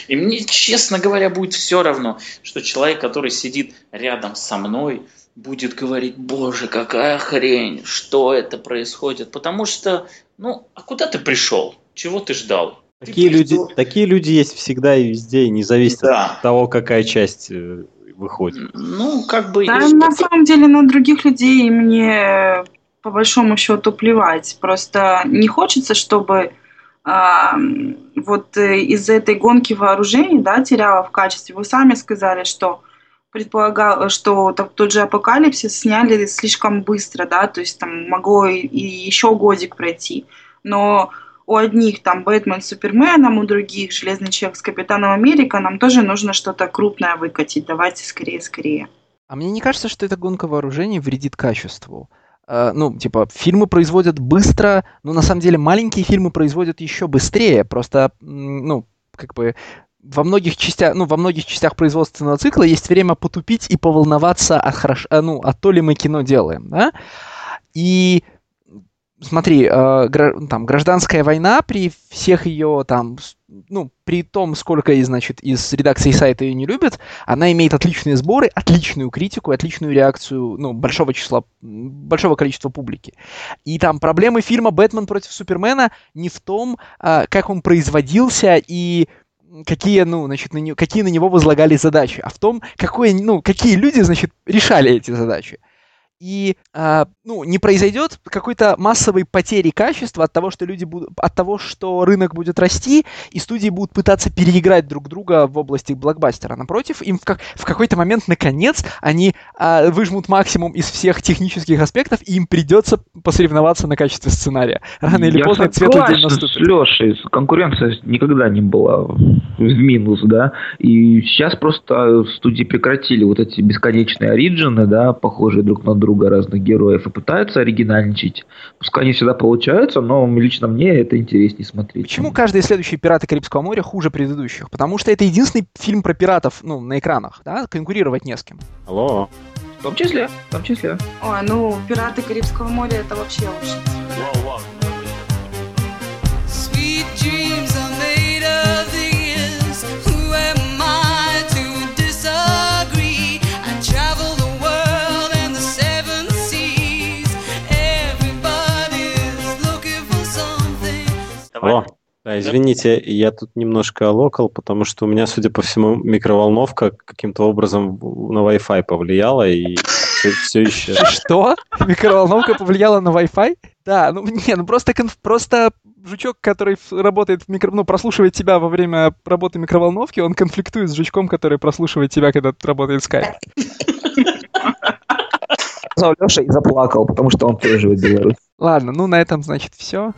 И мне, честно говоря, будет все равно, что человек, который сидит рядом со мной, будет говорить, боже, какая хрень, что это происходит, потому что ну, а куда ты пришел? Чего ты ждал? Такие, ты люди, такие люди есть всегда и везде, не зависит да. от того, какая часть э, выходит. Ну, как бы... Да, на самом деле на других людей мне по большому счету плевать. Просто не хочется, чтобы а, вот э, из-за этой гонки вооружений, да, теряла в качестве. Вы сами сказали, что предполагал, что тот же апокалипсис сняли слишком быстро, да, то есть там могло и, и еще годик пройти. Но у одних там Бэтмен с Суперменом, у других Железный Человек с Капитаном Америка, нам тоже нужно что-то крупное выкатить. Давайте скорее, скорее. А мне не кажется, что эта гонка вооружений вредит качеству. э, ну, типа, фильмы производят быстро, но на самом деле маленькие фильмы производят еще быстрее. Просто, ну, как бы во многих частях, ну, во многих частях производственного цикла есть время потупить и поволноваться, а, хорошо, а, ну, а то ли мы кино делаем, да? И смотри, э, там гражданская война при всех ее там, ну, при том, сколько, значит, из редакции сайта ее не любят, она имеет отличные сборы, отличную критику, отличную реакцию, ну, большого числа, большого количества публики. И там проблемы фильма «Бэтмен против Супермена» не в том, э, как он производился и какие, ну, значит, на него, какие на него возлагали задачи, а в том, какое, ну, какие люди, значит, решали эти задачи и э, ну, не произойдет какой-то массовой потери качества от того, что люди будут, от того, что рынок будет расти, и студии будут пытаться переиграть друг друга в области блокбастера. Напротив, им в, как, в какой-то момент, наконец, они э, выжмут максимум из всех технических аспектов, и им придется посоревноваться на качестве сценария. Рано или Я поздно светлый день наступит. с Лешей, конкуренция никогда не была в минус, да, и сейчас просто студии прекратили вот эти бесконечные оригины, да, похожие друг на друга, друга разных героев и пытаются оригинальничать. Пускай не всегда получаются, но лично мне это интереснее смотреть. Почему каждый следующий «Пираты Карибского моря» хуже предыдущих? Потому что это единственный фильм про пиратов ну, на экранах, да? Конкурировать не с кем. Алло. В том числе, в том числе. Ой, ну, «Пираты Карибского моря» это вообще лучше. Вау, вау. О, да, извините, я тут немножко локал, потому что у меня, судя по всему, микроволновка каким-то образом на Wi-Fi повлияла и все, все еще... [laughs] Что? Микроволновка повлияла на Wi-Fi? Да, ну не, ну просто, просто жучок, который работает в микро... ну, прослушивает тебя во время работы микроволновки, он конфликтует с жучком, который прослушивает тебя, когда работает Skype. Леша и заплакал, потому что он тоже в Беларуси. Ладно, ну на этом, значит, все.